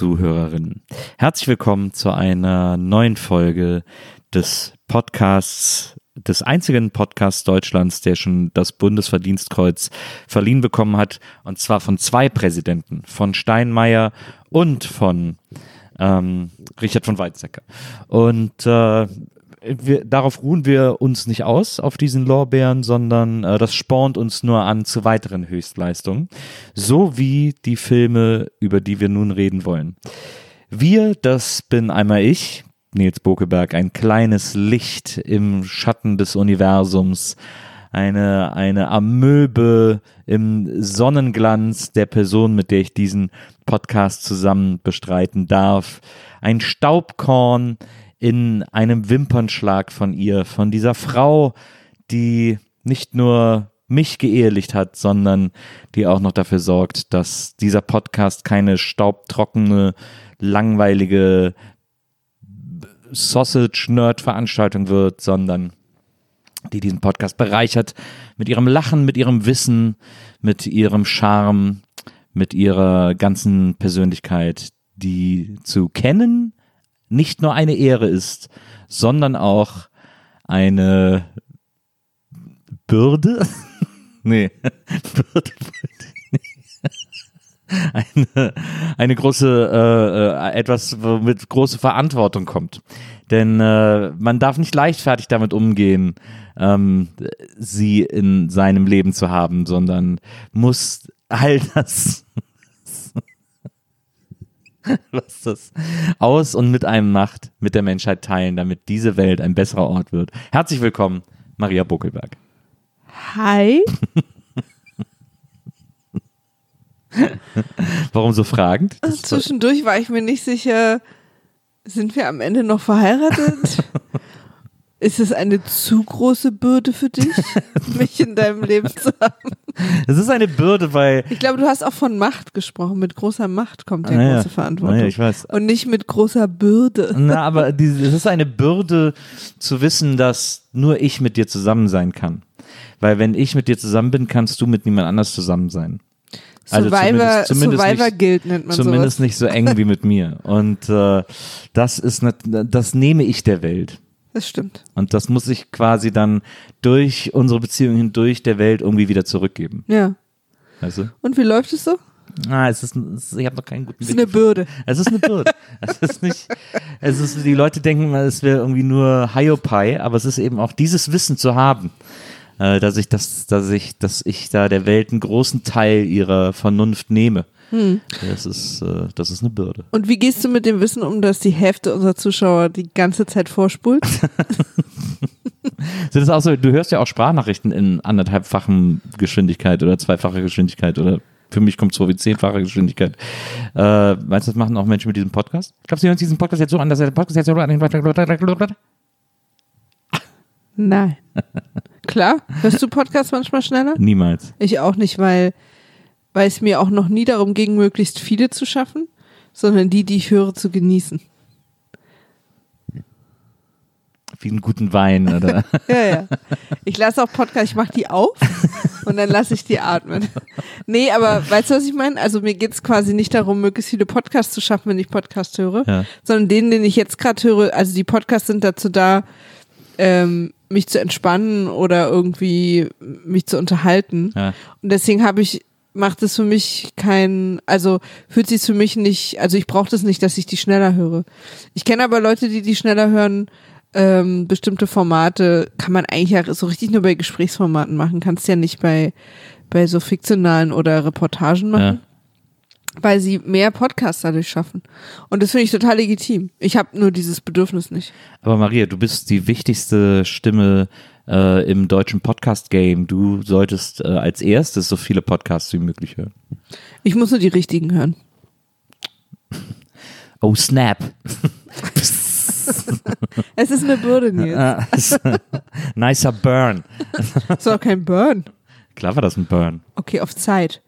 WIMAF-Zuhörerinnen. Herzlich willkommen zu einer neuen Folge des Podcasts, des einzigen Podcasts Deutschlands, der schon das Bundesverdienstkreuz verliehen bekommen hat. Und zwar von zwei Präsidenten, von Steinmeier und von ähm, Richard von Weizsäcker. Und äh, wir, darauf ruhen wir uns nicht aus, auf diesen Lorbeeren, sondern äh, das spornt uns nur an zu weiteren Höchstleistungen. So wie die Filme, über die wir nun reden wollen. Wir, das bin einmal ich, Nils Bokeberg, ein kleines Licht im Schatten des Universums, eine, eine Amöbe im Sonnenglanz der Person, mit der ich diesen Podcast zusammen bestreiten darf, ein Staubkorn in einem Wimpernschlag von ihr, von dieser Frau, die nicht nur mich geehelicht hat, sondern die auch noch dafür sorgt, dass dieser Podcast keine staubtrockene, langweilige Sausage-Nerd-Veranstaltung wird, sondern die diesen Podcast bereichert mit ihrem Lachen, mit ihrem Wissen, mit ihrem Charme, mit ihrer ganzen Persönlichkeit, die zu kennen nicht nur eine Ehre ist, sondern auch eine Bürde. nee, Bürde. eine, eine große, äh, äh, etwas, womit große Verantwortung kommt. Denn äh, man darf nicht leichtfertig damit umgehen, ähm, sie in seinem Leben zu haben, sondern muss all das, was das aus und mit einem macht, mit der Menschheit teilen, damit diese Welt ein besserer Ort wird. Herzlich willkommen, Maria Buckelberg. Hi. Warum so fragend? Das Zwischendurch war ich mir nicht sicher, sind wir am Ende noch verheiratet? Ist es eine zu große Bürde für dich, mich in deinem Leben zu haben? Es ist eine Bürde, weil Ich glaube, du hast auch von Macht gesprochen. Mit großer Macht kommt ja Naja, große Verantwortung. naja, ich weiß. Und nicht mit großer Bürde. Na, aber die, es ist eine Bürde zu wissen, dass nur ich mit dir zusammen sein kann. Weil wenn ich mit dir zusammen bin, kannst du mit niemand anders zusammen sein. Also Survivor, zumindest- zumindest Survivor nicht- Guild nennt man Zumindest sowas. nicht so eng wie mit mir. Und äh, das ist das nehme ich der Welt. Das stimmt. Und das muss ich quasi dann durch unsere Beziehung hindurch der Welt irgendwie wieder zurückgeben. Ja. Weißt du? Und wie läuft es so? Ah, es ist, es ich habe noch keinen guten Das ist Blick eine Bürde. Es ist eine Bürde. es ist nicht, es ist, die Leute denken, es wäre irgendwie nur Hiopai, aber es ist eben auch dieses Wissen zu haben, äh, dass ich das, dass ich, dass ich da der Welt einen großen Teil ihrer Vernunft nehme. Hm. Das ist, äh, das ist eine Bürde. Und wie gehst du mit dem Wissen um, dass die Hälfte unserer Zuschauer die ganze Zeit vorspult? Sind es auch so, du hörst ja auch Sprachnachrichten in anderthalbfachen Geschwindigkeit oder zweifacher Geschwindigkeit oder für mich kommt es vor wie zehnfache Geschwindigkeit. Äh, meinst du, das machen auch Menschen mit diesem Podcast? Glaubst du, sie hören diesen Podcast jetzt so an, dass er den Podcast jetzt so an Nein. Klar. Hörst du Podcasts manchmal schneller? Niemals. Ich auch nicht, weil, weil es mir auch noch nie darum ging, möglichst viele zu schaffen, sondern die, die ich höre, zu genießen. Wie einen guten Wein, oder? Ja, ja. Ich lasse auch Podcasts, ich mache die auf und dann lasse ich die atmen. Nee, aber weißt du, was ich meine? Also mir geht's quasi nicht darum, möglichst viele Podcasts zu schaffen, wenn ich Podcast höre, Ja. sondern den, den ich jetzt gerade höre, also die Podcasts sind dazu da, ähm, mich zu entspannen oder irgendwie mich zu unterhalten. Ja. Und deswegen habe ich, macht es für mich kein, also fühlt sich für mich nicht, also ich brauche das nicht, dass ich die schneller höre. Ich kenne aber Leute, die die schneller hören. Ähm, bestimmte Formate kann man eigentlich ja so richtig nur bei Gesprächsformaten machen. Kannst ja nicht bei, bei so fiktionalen oder Reportagen machen. Weil sie mehr Podcasts dadurch schaffen. Und das finde ich total legitim. Ich habe nur dieses Bedürfnis nicht. Aber Maria, du bist die wichtigste Stimme äh, im deutschen Podcast-Game. Du solltest äh, als erstes so viele Podcasts wie möglich hören. Ich muss nur die richtigen hören. Oh, snap. Es ist eine Bürde, Nils. Ah, Nicer Burn. Das ist auch kein Burn. Klar war das ein Burn. Okay, auf Zeit.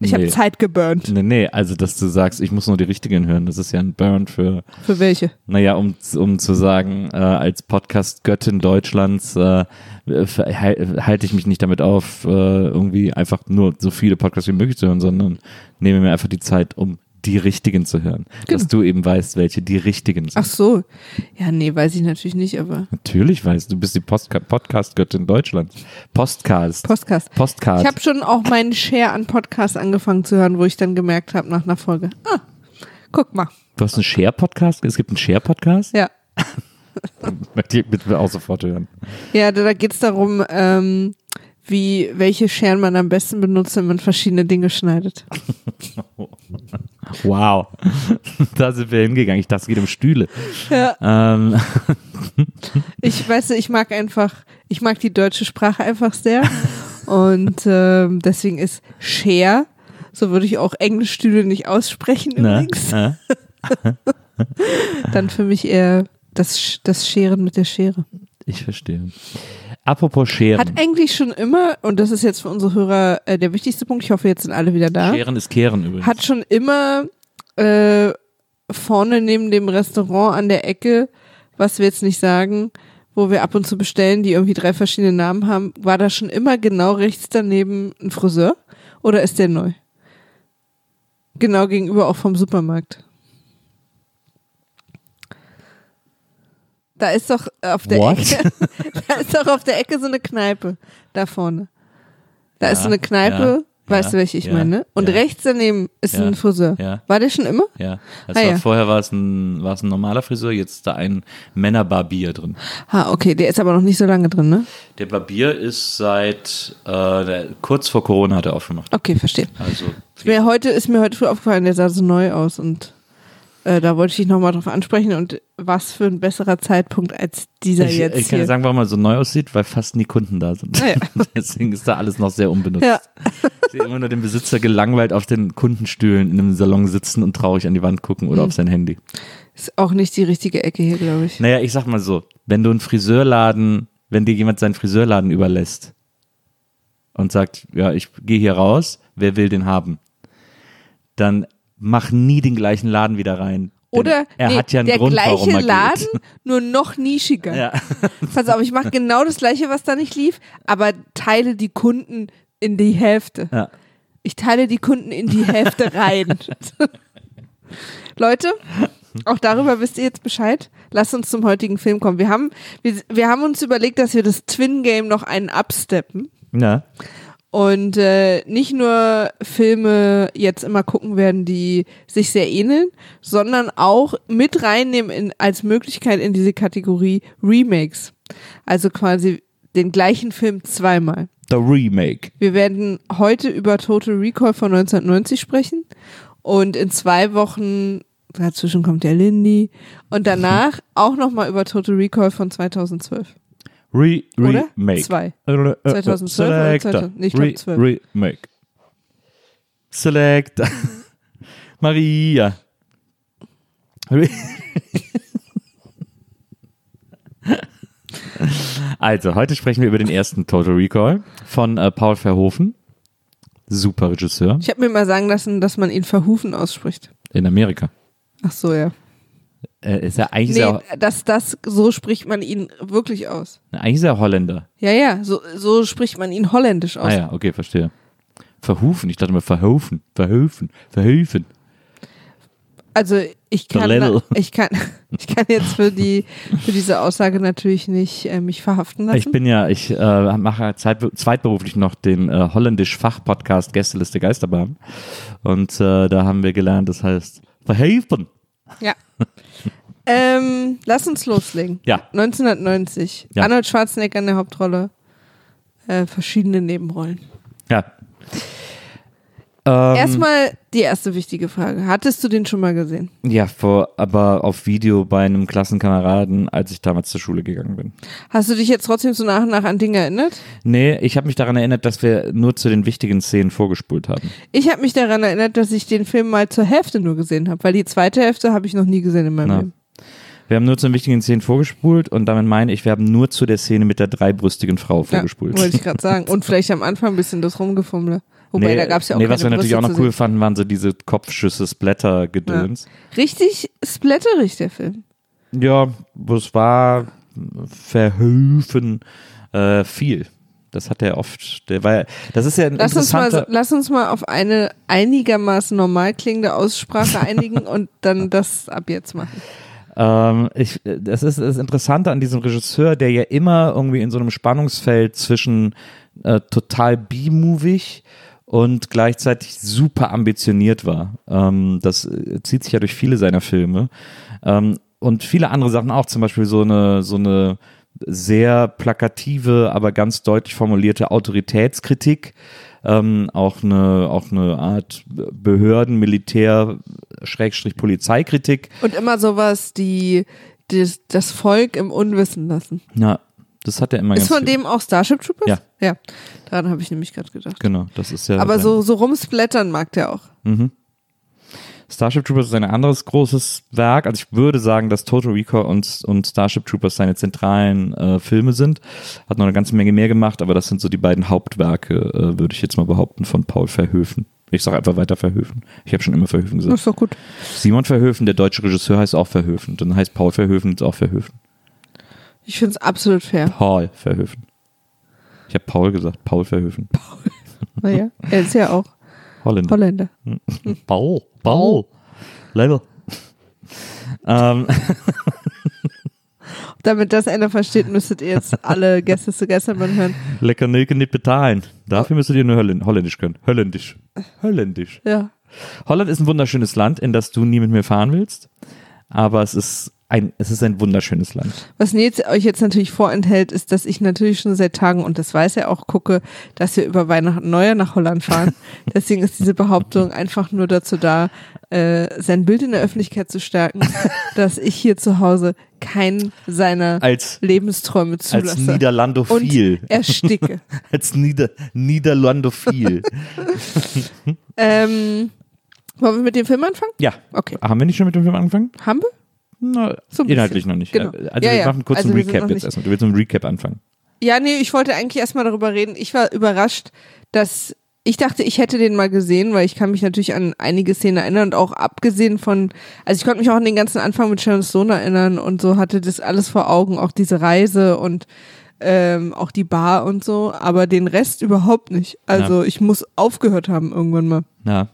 Ich habe nee. Zeit geburnt. Nee, nee, also dass du sagst, ich muss nur die richtigen hören, das ist ja ein Burn für, Für welche? naja, um, um zu sagen, äh, als Podcast-Göttin Deutschlands äh, hal- halte ich mich nicht damit auf, äh, irgendwie einfach nur so viele Podcasts wie möglich zu hören, sondern nehme mir einfach die Zeit, um die richtigen zu hören. Dass du eben weißt, welche die richtigen sind. Ach so. Ja, nee, weiß ich natürlich nicht, aber Natürlich weißt du, du bist die Podcast-Göttin Deutschlands. Postcast. Podcast. Postcard. Ich habe schon auch meinen Share an Podcasts angefangen zu hören, wo ich dann gemerkt habe nach einer Folge. Ah, guck mal. du hast einen Share-Podcast? Es gibt einen Share-Podcast? Ja. Möchte ich bitte auch sofort hören. Ja, da, da geht es darum, ähm, wie, welche Scheren man am besten benutzt, wenn man verschiedene Dinge schneidet. Wow. da sind wir hingegangen. Ich dachte, es geht um Stühle. Ja. Ähm, Ich weiß, ich mag einfach, ich mag die deutsche Sprache einfach sehr. Und ähm, deswegen ist Share, so würde ich auch Englischstühle nicht aussprechen ne? übrigens, Äh? dann für mich eher das, das Scheren mit der Schere. Ich verstehe. Apropos Scheren. Hat eigentlich schon immer, und das ist jetzt für unsere Hörer äh, der wichtigste Punkt, ich hoffe, jetzt sind alle wieder da, Scheren ist Kehren übrigens. hat schon immer äh, vorne neben dem Restaurant an der Ecke, was wir jetzt nicht sagen, wo wir ab und zu bestellen, die irgendwie drei verschiedene Namen haben, war da schon immer genau rechts daneben ein Friseur? Oder ist der neu? Genau gegenüber auch vom Supermarkt. Da ist doch auf der What? Ecke, da ist doch auf der Ecke so eine Kneipe da vorne. Da ist Ja, so eine Kneipe, ja, weißt du, welche ich ja, meine? Und rechts daneben ist ein Friseur. ja. War der schon immer? Ja, Ah, war, vorher war es ein, war es ein normaler Friseur, jetzt ist da ein Männerbarbier drin. Ah, okay, der ist aber noch nicht so lange drin, ne? Der Barbier ist seit, äh, kurz vor Corona hat er aufgemacht. Okay, verstehe. Also, Ist mir heute, ist mir heute früh aufgefallen, der sah so neu aus und äh, da wollte ich dich nochmal drauf ansprechen und was für ein besserer Zeitpunkt als dieser ich, jetzt ich kann hier. ja sagen, warum er so neu aussieht, weil fast nie Kunden da sind. Ja. Deswegen ist da alles noch sehr unbenutzt. ja, Ich sehe immer nur den Besitzer gelangweilt auf den Kundenstühlen in einem Salon sitzen und traurig an die Wand gucken oder Mhm. auf sein Handy. ist auch nicht die richtige Ecke hier, glaube ich. Naja, ich sag mal so, wenn du einen Friseurladen, wenn dir jemand seinen Friseurladen überlässt und sagt, ja, ich gehe hier raus, wer will den haben? Dann mach nie den gleichen Laden wieder rein. Oder er nee, hat ja einen der Grund, warum gleiche er Laden, geht. nur noch nischiger. Ja. Pass auf, ich mache genau das gleiche, was da nicht lief, aber teile die Kunden in die Hälfte. Ja. Ich teile die Kunden in die Hälfte rein. Leute, auch darüber wisst ihr jetzt Bescheid. Lasst uns zum heutigen Film kommen. Wir haben, wir, wir haben uns überlegt, dass wir das Twin Game noch einen absteppen ja. Und äh, nicht nur Filme jetzt immer gucken werden, die sich sehr ähneln, sondern auch mit reinnehmen in, als Möglichkeit in diese Kategorie Remakes. Also quasi den gleichen Film zweimal. The Remake. Wir werden heute über Total Recall von 1990 sprechen und in zwei Wochen, dazwischen kommt der Lindy, und danach auch nochmal über Total Recall von 2012. Re Oder? Remake. Zwei. Äh, äh, 2012 oder Selector. 2000? Nee, ich Re 12. Remake. Select. Maria. Re also, heute sprechen wir über den ersten Total Recall von äh, Paul Verhoeven. Super Regisseur Ich habe mir mal sagen lassen, dass man ihn Verhufen ausspricht. in Amerika. Ach so, ja. Äh, ist er eigentlich, Nee, er, das, das, so spricht man ihn wirklich aus. eigentlich ist er Holländer. Ja, ja, so, so spricht man ihn holländisch aus. Ah ja, okay, verstehe. Verhufen, ich dachte mal Verhoeven, Verhoeven, Verhoeven. Also ich kann, ich kann, ich kann jetzt für die, für diese Aussage natürlich nicht äh, mich verhaften lassen. Ich bin ja, ich äh, mache zeit, zweitberuflich noch den äh, holländisch-Fach-Podcast Gästeliste Geisterbahn. Und äh, da haben wir gelernt, das heißt verhelfen. ja. ähm, lass uns loslegen. Ja. 1990. Ja. Arnold Schwarzenegger in der Hauptrolle. Äh, verschiedene Nebenrollen. Ja. Ähm, Erstmal die erste wichtige Frage. Hattest du den schon mal gesehen? Ja, vor, aber auf Video bei einem Klassenkameraden, als ich damals zur Schule gegangen bin. Hast du dich jetzt trotzdem so nach und nach an Dinge erinnert? Nee, ich habe mich daran erinnert, dass wir nur zu den wichtigen Szenen vorgespult haben. Ich habe mich daran erinnert, dass ich den Film mal zur Hälfte nur gesehen habe, weil die zweite Hälfte habe ich noch nie gesehen in meinem Na. Leben. Wir haben nur zu den wichtigen Szenen vorgespult und damit meine ich, wir haben nur zu der Szene mit der dreibrüstigen Frau Ja, vorgespult. wollte ich gerade sagen. Und vielleicht am Anfang ein bisschen das Rumgefummle. Wobei, da gab's ja auch Nee, was wir natürlich Brüste auch noch cool fanden, waren so diese Kopfschüsse, Splatter-Gedöns. Richtig splatterig, der Film. Ja, es war verhöfen äh, viel. Das hat er oft. Der war, das ist ja ein Lass uns, mal, lass uns mal auf eine einigermaßen normal klingende Aussprache einigen und dann das ab jetzt machen. Ähm, ich, das ist das Interessante an diesem Regisseur, der ja immer irgendwie in so einem Spannungsfeld zwischen äh, total B-movig und gleichzeitig super ambitioniert war. Ähm, das äh, zieht sich ja durch viele seiner Filme. Ähm, und viele andere Sachen auch, zum Beispiel so eine, so eine sehr plakative, aber ganz deutlich formulierte Autoritätskritik. Ähm, auch eine auch eine Art Behörden, Militär, Schrägstrich Polizeikritik. Und immer sowas, die, die das Volk im Unwissen lassen. Ja, das hat er immer Ist von dem auch Starship Troopers? Ja. Ja, daran habe ich nämlich gerade gedacht. Genau, das ist ja. Aber so, so rumsplattern mag der auch. Mhm. Starship Troopers ist ein anderes großes Werk. Also ich würde sagen, dass Total Recall und, und Starship Troopers seine zentralen äh, Filme sind. Hat noch eine ganze Menge mehr gemacht, aber das sind so die beiden Hauptwerke, äh, würde ich jetzt mal behaupten, von Paul Verhoeven. Ich sage einfach weiter Verhoeven. Ich habe schon immer Verhoeven Das gesagt. ist doch gut. Simon Verhoeven, der deutsche Regisseur, heißt auch Verhoeven. Dann heißt Paul Verhoeven jetzt auch Verhoeven. Ich finde es absolut fair. Paul Verhoeven. Ich habe Paul gesagt, Paul Verhoeven. Naja, er ist ja auch Holländer. Holländer. Paul. Paul. Level. ähm, Damit das einer versteht, müsstet ihr jetzt alle Gäste zu Geisterbahn hören. lecker Nelke nicht bezahlen. Dafür müsstet ihr nur Holländ Holländisch können. Holländisch. Holländisch. Ja. Holland ist ein wunderschönes Land, in das du nie mit mir fahren willst. Aber es ist ein, es ist ein wunderschönes Land. Was Nils euch jetzt natürlich vorenthält, ist, dass ich natürlich schon seit Tagen, und das weiß er auch, gucke, dass wir über Weihnachten Neujahr nach Holland fahren. Deswegen ist diese Behauptung einfach nur dazu da, äh, sein Bild in der Öffentlichkeit zu stärken, dass ich hier zu Hause keinen seiner Als, Lebensträume als zulasse. und Niederlandophil. ersticke. als Nieder, Niederlandophil. ähm, wollen wir mit dem Film anfangen? ja. Okay. Haben wir nicht schon mit dem Film angefangen? Haben wir? Na, So inhaltlich bisschen. noch nicht. Genau. Also Ja, wir ja. machen kurz Also einen Recap jetzt erstmal. Du willst mit einem Recap anfangen. Ja, nee, ich wollte eigentlich erstmal darüber reden. Ich war überrascht, dass ich dachte, ich hätte den mal gesehen, weil ich kann mich natürlich an einige Szenen erinnern und auch abgesehen von, also ich konnte mich auch an den ganzen Anfang mit Sharon Stone erinnern und so hatte das alles vor Augen, auch diese Reise und ähm, auch die Bar und so, aber den Rest überhaupt nicht. Also ich muss aufgehört haben irgendwann mal Ja.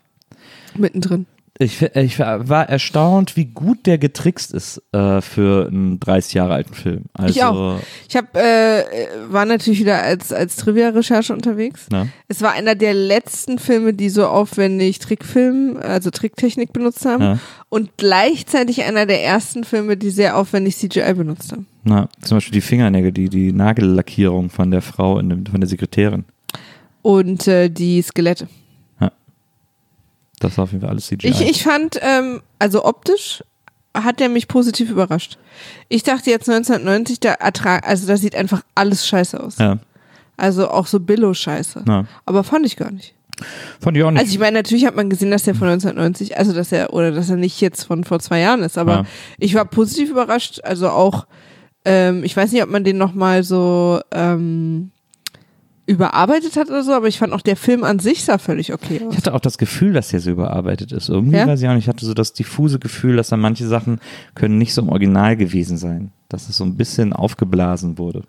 mittendrin. Ich, ich war erstaunt, wie gut der getrickst ist äh, für einen 30 Jahre alten Film. Also, Ich auch. Ich habe äh, war natürlich wieder als als Trivia-Recherche unterwegs. Na, Es war einer der letzten Filme, die so aufwendig Trickfilm, also Tricktechnik benutzt haben. Ja. Und gleichzeitig einer der ersten Filme, die sehr aufwendig CGI benutzt haben. na, zum Beispiel die Fingernägel, die, die Nagellackierung von der Frau, in dem, von der Sekretärin. Und äh, die Skelette. Das war auf jeden Fall alles CGI. Ich, ich fand, ähm, also optisch hat der mich positiv überrascht. Ich dachte jetzt 1990, da ertrag, also da sieht einfach alles scheiße aus. ja, Also auch so Billo-Scheiße. na, Aber fand ich gar nicht. fand ich auch nicht. Also ich meine, natürlich hat man gesehen, dass der von 1990, also dass er, oder dass er nicht jetzt von vor zwei Jahren ist, aber Ja. ich war positiv überrascht. Also auch, ähm, ich weiß nicht, ob man den nochmal so ähm, überarbeitet hat oder so, aber ich fand auch der Film an sich sah völlig okay aus. ich hatte auch das Gefühl, dass der so überarbeitet ist. Irgendwie Ja? weiß ich auch nicht. Ich hatte so das diffuse Gefühl, dass da manche Sachen können nicht so im Original gewesen sein. Dass es so ein bisschen aufgeblasen wurde.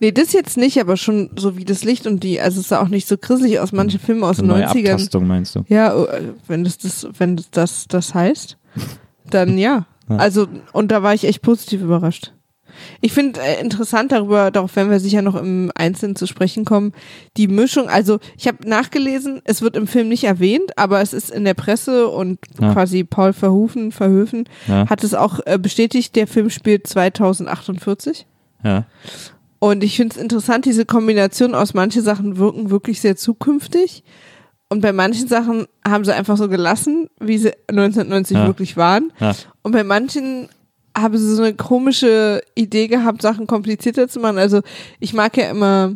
Nee, das jetzt nicht, aber schon so wie das Licht und die, also es sah auch nicht so grisselig aus, manche Filme aus den Eine neue 90ern. Abtastung, meinst du? Ja, äh, wenn das das, wenn das das, das heißt, dann ja. Ja. Also, und da war ich echt positiv überrascht. Ich finde äh, interessant darüber, darauf werden wir sicher noch im Einzelnen zu sprechen kommen, die Mischung, also ich habe nachgelesen, es wird im Film nicht erwähnt, aber es ist in der Presse und Ja. quasi Paul Verhoeven, Verhoeven Ja, hat es auch äh, bestätigt, der Film spielt 2048. ja. Und ich finde es interessant, diese Kombination aus manche Sachen wirken wirklich sehr zukünftig. Und bei manchen Sachen haben sie einfach so gelassen, wie sie 1990 Ja. wirklich waren. ja. Und bei manchen haben sie so eine komische Idee gehabt, Sachen komplizierter zu machen. Also ich mag ja immer,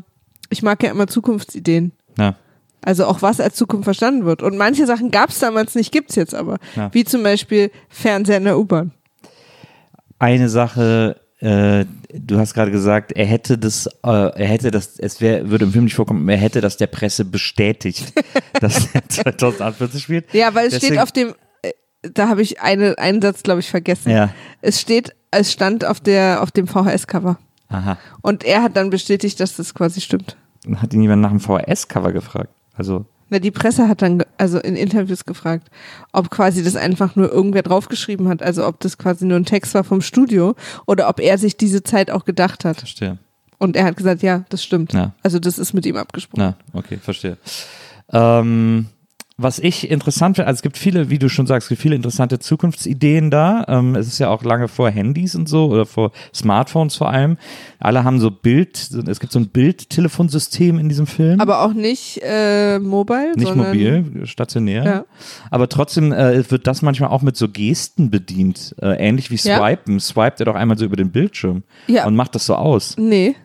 ich mag ja immer Zukunftsideen. ja. Also auch was als Zukunft verstanden wird. Und manche Sachen gab es damals nicht, gibt's jetzt aber. Ja. Wie zum Beispiel Fernseher in der U-Bahn. eine Sache, äh, du hast gerade gesagt, er hätte das, äh, er hätte das, es wär, würde im Film nicht vorkommen, er hätte das der Presse bestätigt, dass er 2048 spielt. Ja, weil es Deswegen- steht auf dem, da habe ich eine, einen Satz, glaube ich, vergessen. Ja. Es steht, es stand auf der, auf dem VHS-Cover. Aha. Und er hat dann bestätigt, dass das quasi stimmt. Dann hat ihn jemand nach dem VHS-Cover gefragt. Also, Na, die Presse hat dann, also in Interviews gefragt, ob quasi das einfach nur irgendwer draufgeschrieben hat, also ob das quasi nur ein Text war vom Studio oder ob er sich diese Zeit auch gedacht hat. verstehe. Und er hat gesagt, ja, das stimmt. Ja. Also das ist mit ihm abgesprochen. Na, okay, verstehe. Ähm, was ich interessant finde, also es gibt viele, wie du schon sagst, es gibt viele interessante Zukunftsideen da. Ähm, es ist ja auch lange vor Handys und so oder vor Smartphones vor allem. Alle haben so Bild, es gibt so ein Bildtelefonsystem in diesem Film. Aber auch nicht äh, mobile, nicht mobil, stationär. Ja. Aber trotzdem äh, wird das manchmal auch mit so Gesten bedient. Äh, ähnlich wie Ja. Swipen. Swipet er doch einmal so über den Bildschirm Ja. und macht das so aus. Nee.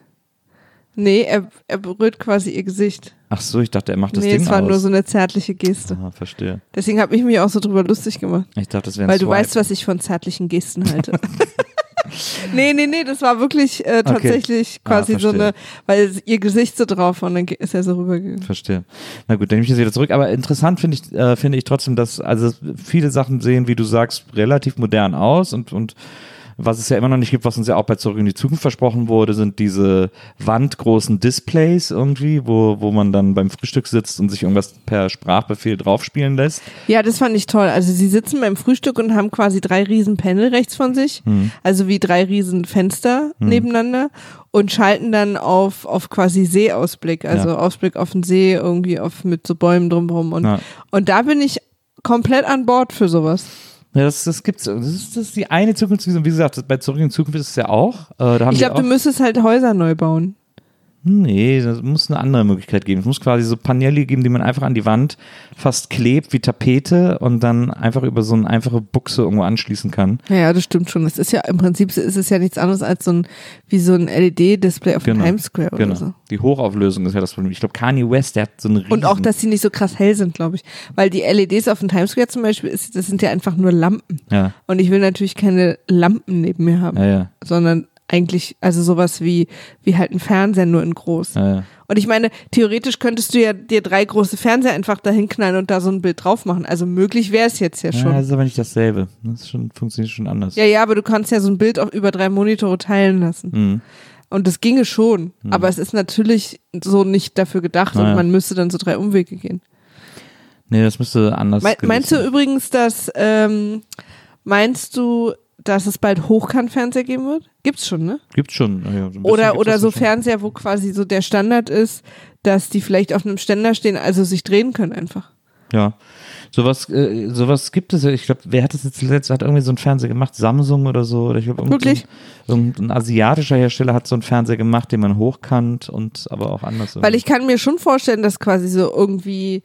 Nee, er, er berührt quasi ihr Gesicht. Ach so, ich dachte, er macht das nee, Ding es war aus. nur so eine zärtliche Geste. Aha, verstehe. Deswegen habe ich mich auch so drüber lustig gemacht. Ich dachte, das wäre Weil du Swipe. weißt, was ich von zärtlichen Gesten halte. nee, nee, nee, das war wirklich äh, tatsächlich Ah, quasi so verstehe. eine, weil ihr Gesicht so drauf war und dann ist er so rübergegangen. Verstehe. Na gut, dann nehme ich das wieder zurück. Aber interessant finde ich, äh, finde ich trotzdem, dass also viele Sachen sehen, wie du sagst, relativ modern aus und, und was es ja immer noch nicht gibt, was uns ja auch bei Zurück in die Zukunft versprochen wurde, sind diese wandgroßen Displays irgendwie, wo, wo man dann beim Frühstück sitzt und sich irgendwas per Sprachbefehl draufspielen lässt. Ja, das fand ich toll. Also sie sitzen beim Frühstück und haben quasi drei riesen Panel rechts von sich, Hm. also wie drei riesen Fenster nebeneinander und schalten dann auf, auf quasi Seeausblick, also Ja. Ausblick auf den See irgendwie auf mit so Bäumen drumherum und, Ja. und da bin ich komplett an Bord für sowas. Ja, das, das gibt's. Das ist, das ist die eine Zukunftsvision. Wie gesagt, bei Zurück in die Zukunft ist es ja auch. Äh, da haben Ich glaube, du müsstest halt Häuser neu bauen. Nee, das muss eine andere Möglichkeit geben. Es muss quasi so Paneele geben, die man einfach an die Wand fast klebt wie Tapete und dann einfach über so eine einfache Buchse irgendwo anschließen kann. Ja, das stimmt schon. Das ist ja im Prinzip ist es ja nichts anderes als so ein wie so ein LED-Display auf dem Genau. Times Square oder Genau. so. Die Hochauflösung ist ja das Problem. Ich glaube, Kanye West, der hat so eine. Und auch, dass sie nicht so krass hell sind, glaube ich. Weil die LEDs auf dem Times Square zum Beispiel, ist, das sind ja einfach nur Lampen. Ja, Und ich will natürlich keine Lampen neben mir haben, ja, ja. sondern eigentlich, also sowas wie, wie halt ein Fernseher nur in groß. ja, ja. Und ich meine, theoretisch könntest du ja dir drei große Fernseher einfach dahin knallen und da so ein Bild drauf machen. Also möglich wäre es jetzt ja Ja, schon. das ist aber nicht dasselbe. Das schon, funktioniert schon anders. Ja, ja, aber du kannst ja so ein Bild auch über drei Monitore teilen lassen. Mhm. Und das ginge schon. Aber es ist natürlich so nicht dafür gedacht Naja. und man müsste dann so drei Umwege gehen. Nee, das müsste anders Me meinst du übrigens, dass, ähm, meinst du, dass es bald Hochkantfernseher geben wird? Gibt's schon, ne? Gibt's schon. Ja, so Oder, oder so. Fernseher, wo quasi so der Standard ist, dass die vielleicht auf einem Ständer stehen, also sich drehen können einfach. Ja. Sowas, äh, sowas gibt es ja. Ich glaube, wer hat das jetzt zuletzt? Hat irgendwie so einen Fernseher gemacht? Samsung oder so? Oder ich glaube, irgendein, Wirklich? irgendein asiatischer Hersteller hat so einen Fernseher gemacht, den man hochkant und aber auch anders. Weil ich kann mir schon vorstellen, dass quasi so irgendwie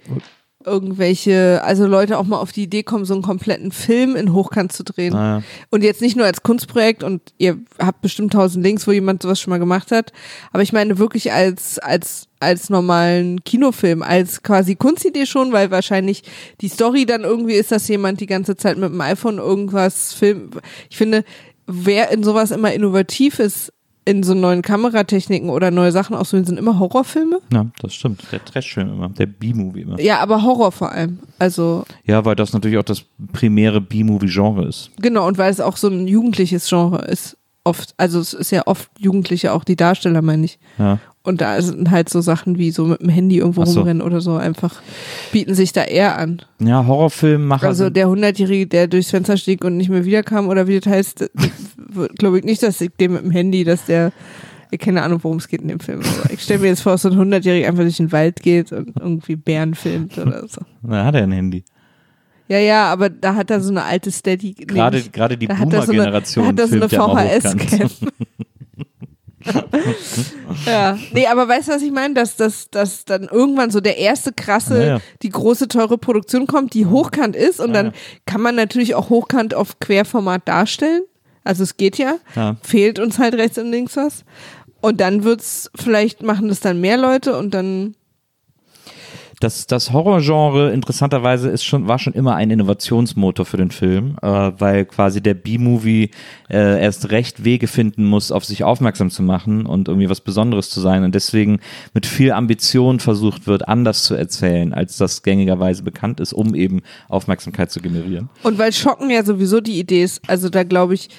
irgendwelche, also Leute auch mal auf die Idee kommen, so einen kompletten Film in Hochkant zu drehen. Naja. Und jetzt nicht nur als Kunstprojekt und ihr habt bestimmt tausend Links, wo jemand sowas schon mal gemacht hat, aber ich meine wirklich als, als, als normalen Kinofilm, als quasi Kunstidee schon, weil wahrscheinlich die Story dann irgendwie ist, dass jemand die ganze Zeit mit dem iPhone irgendwas filmt. Ich finde, wer in sowas immer innovativ ist, in so neuen Kameratechniken oder neue Sachen ausprobieren, sind immer Horrorfilme. Ja, das stimmt. Der Trashfilm immer. Der B-Movie immer. Ja, aber Horror vor allem. Also, Ja, weil das natürlich auch das primäre B-Movie-Genre ist. genau, und weil es auch so ein jugendliches Genre ist. Oft, also es ist ja oft Jugendliche, auch die Darsteller, meine ich. Ja. Und da sind halt so Sachen wie so mit dem Handy irgendwo so. rumrennen oder so einfach, bieten sich da eher an. Ja, Horrorfilmmacher. Also der Hundertjährige, der durchs Fenster stieg und nicht mehr wiederkam oder wie das heißt, glaube ich nicht, dass ich dem mit dem Handy, dass der, ich keine Ahnung, worum es geht in dem Film. Aber ich stelle mir jetzt vor, dass so ein Hundertjähriger einfach durch den Wald geht und irgendwie Bären filmt oder so. Na, hat er ein Handy. Ja, ja, aber da hat er so eine alte Steady. nee, Gerade, nicht- gerade die er so Boomer-Generation da hat er so eine. VHS-Cam. ja, nee, aber weißt du, was ich meine? Dass, dass, dass dann irgendwann so der erste krasse, Ja, ja. die große, teure Produktion kommt, die hochkant ist und Ja, dann kann man natürlich auch hochkant auf Querformat darstellen. Also es geht ja. Ja. Fehlt uns halt rechts und links was. Und dann wird's, vielleicht machen das dann mehr Leute und dann, Das, das Horrorgenre interessanterweise ist schon, war schon immer ein Innovationsmotor für den Film, äh, weil quasi der B-Movie äh, erst recht Wege finden muss, auf sich aufmerksam zu machen und irgendwie was Besonderes zu sein und deswegen mit viel Ambition versucht wird, anders zu erzählen, als das gängigerweise bekannt ist, um eben Aufmerksamkeit zu generieren. Und weil Schocken ja sowieso die Idee ist, also da glaube ich,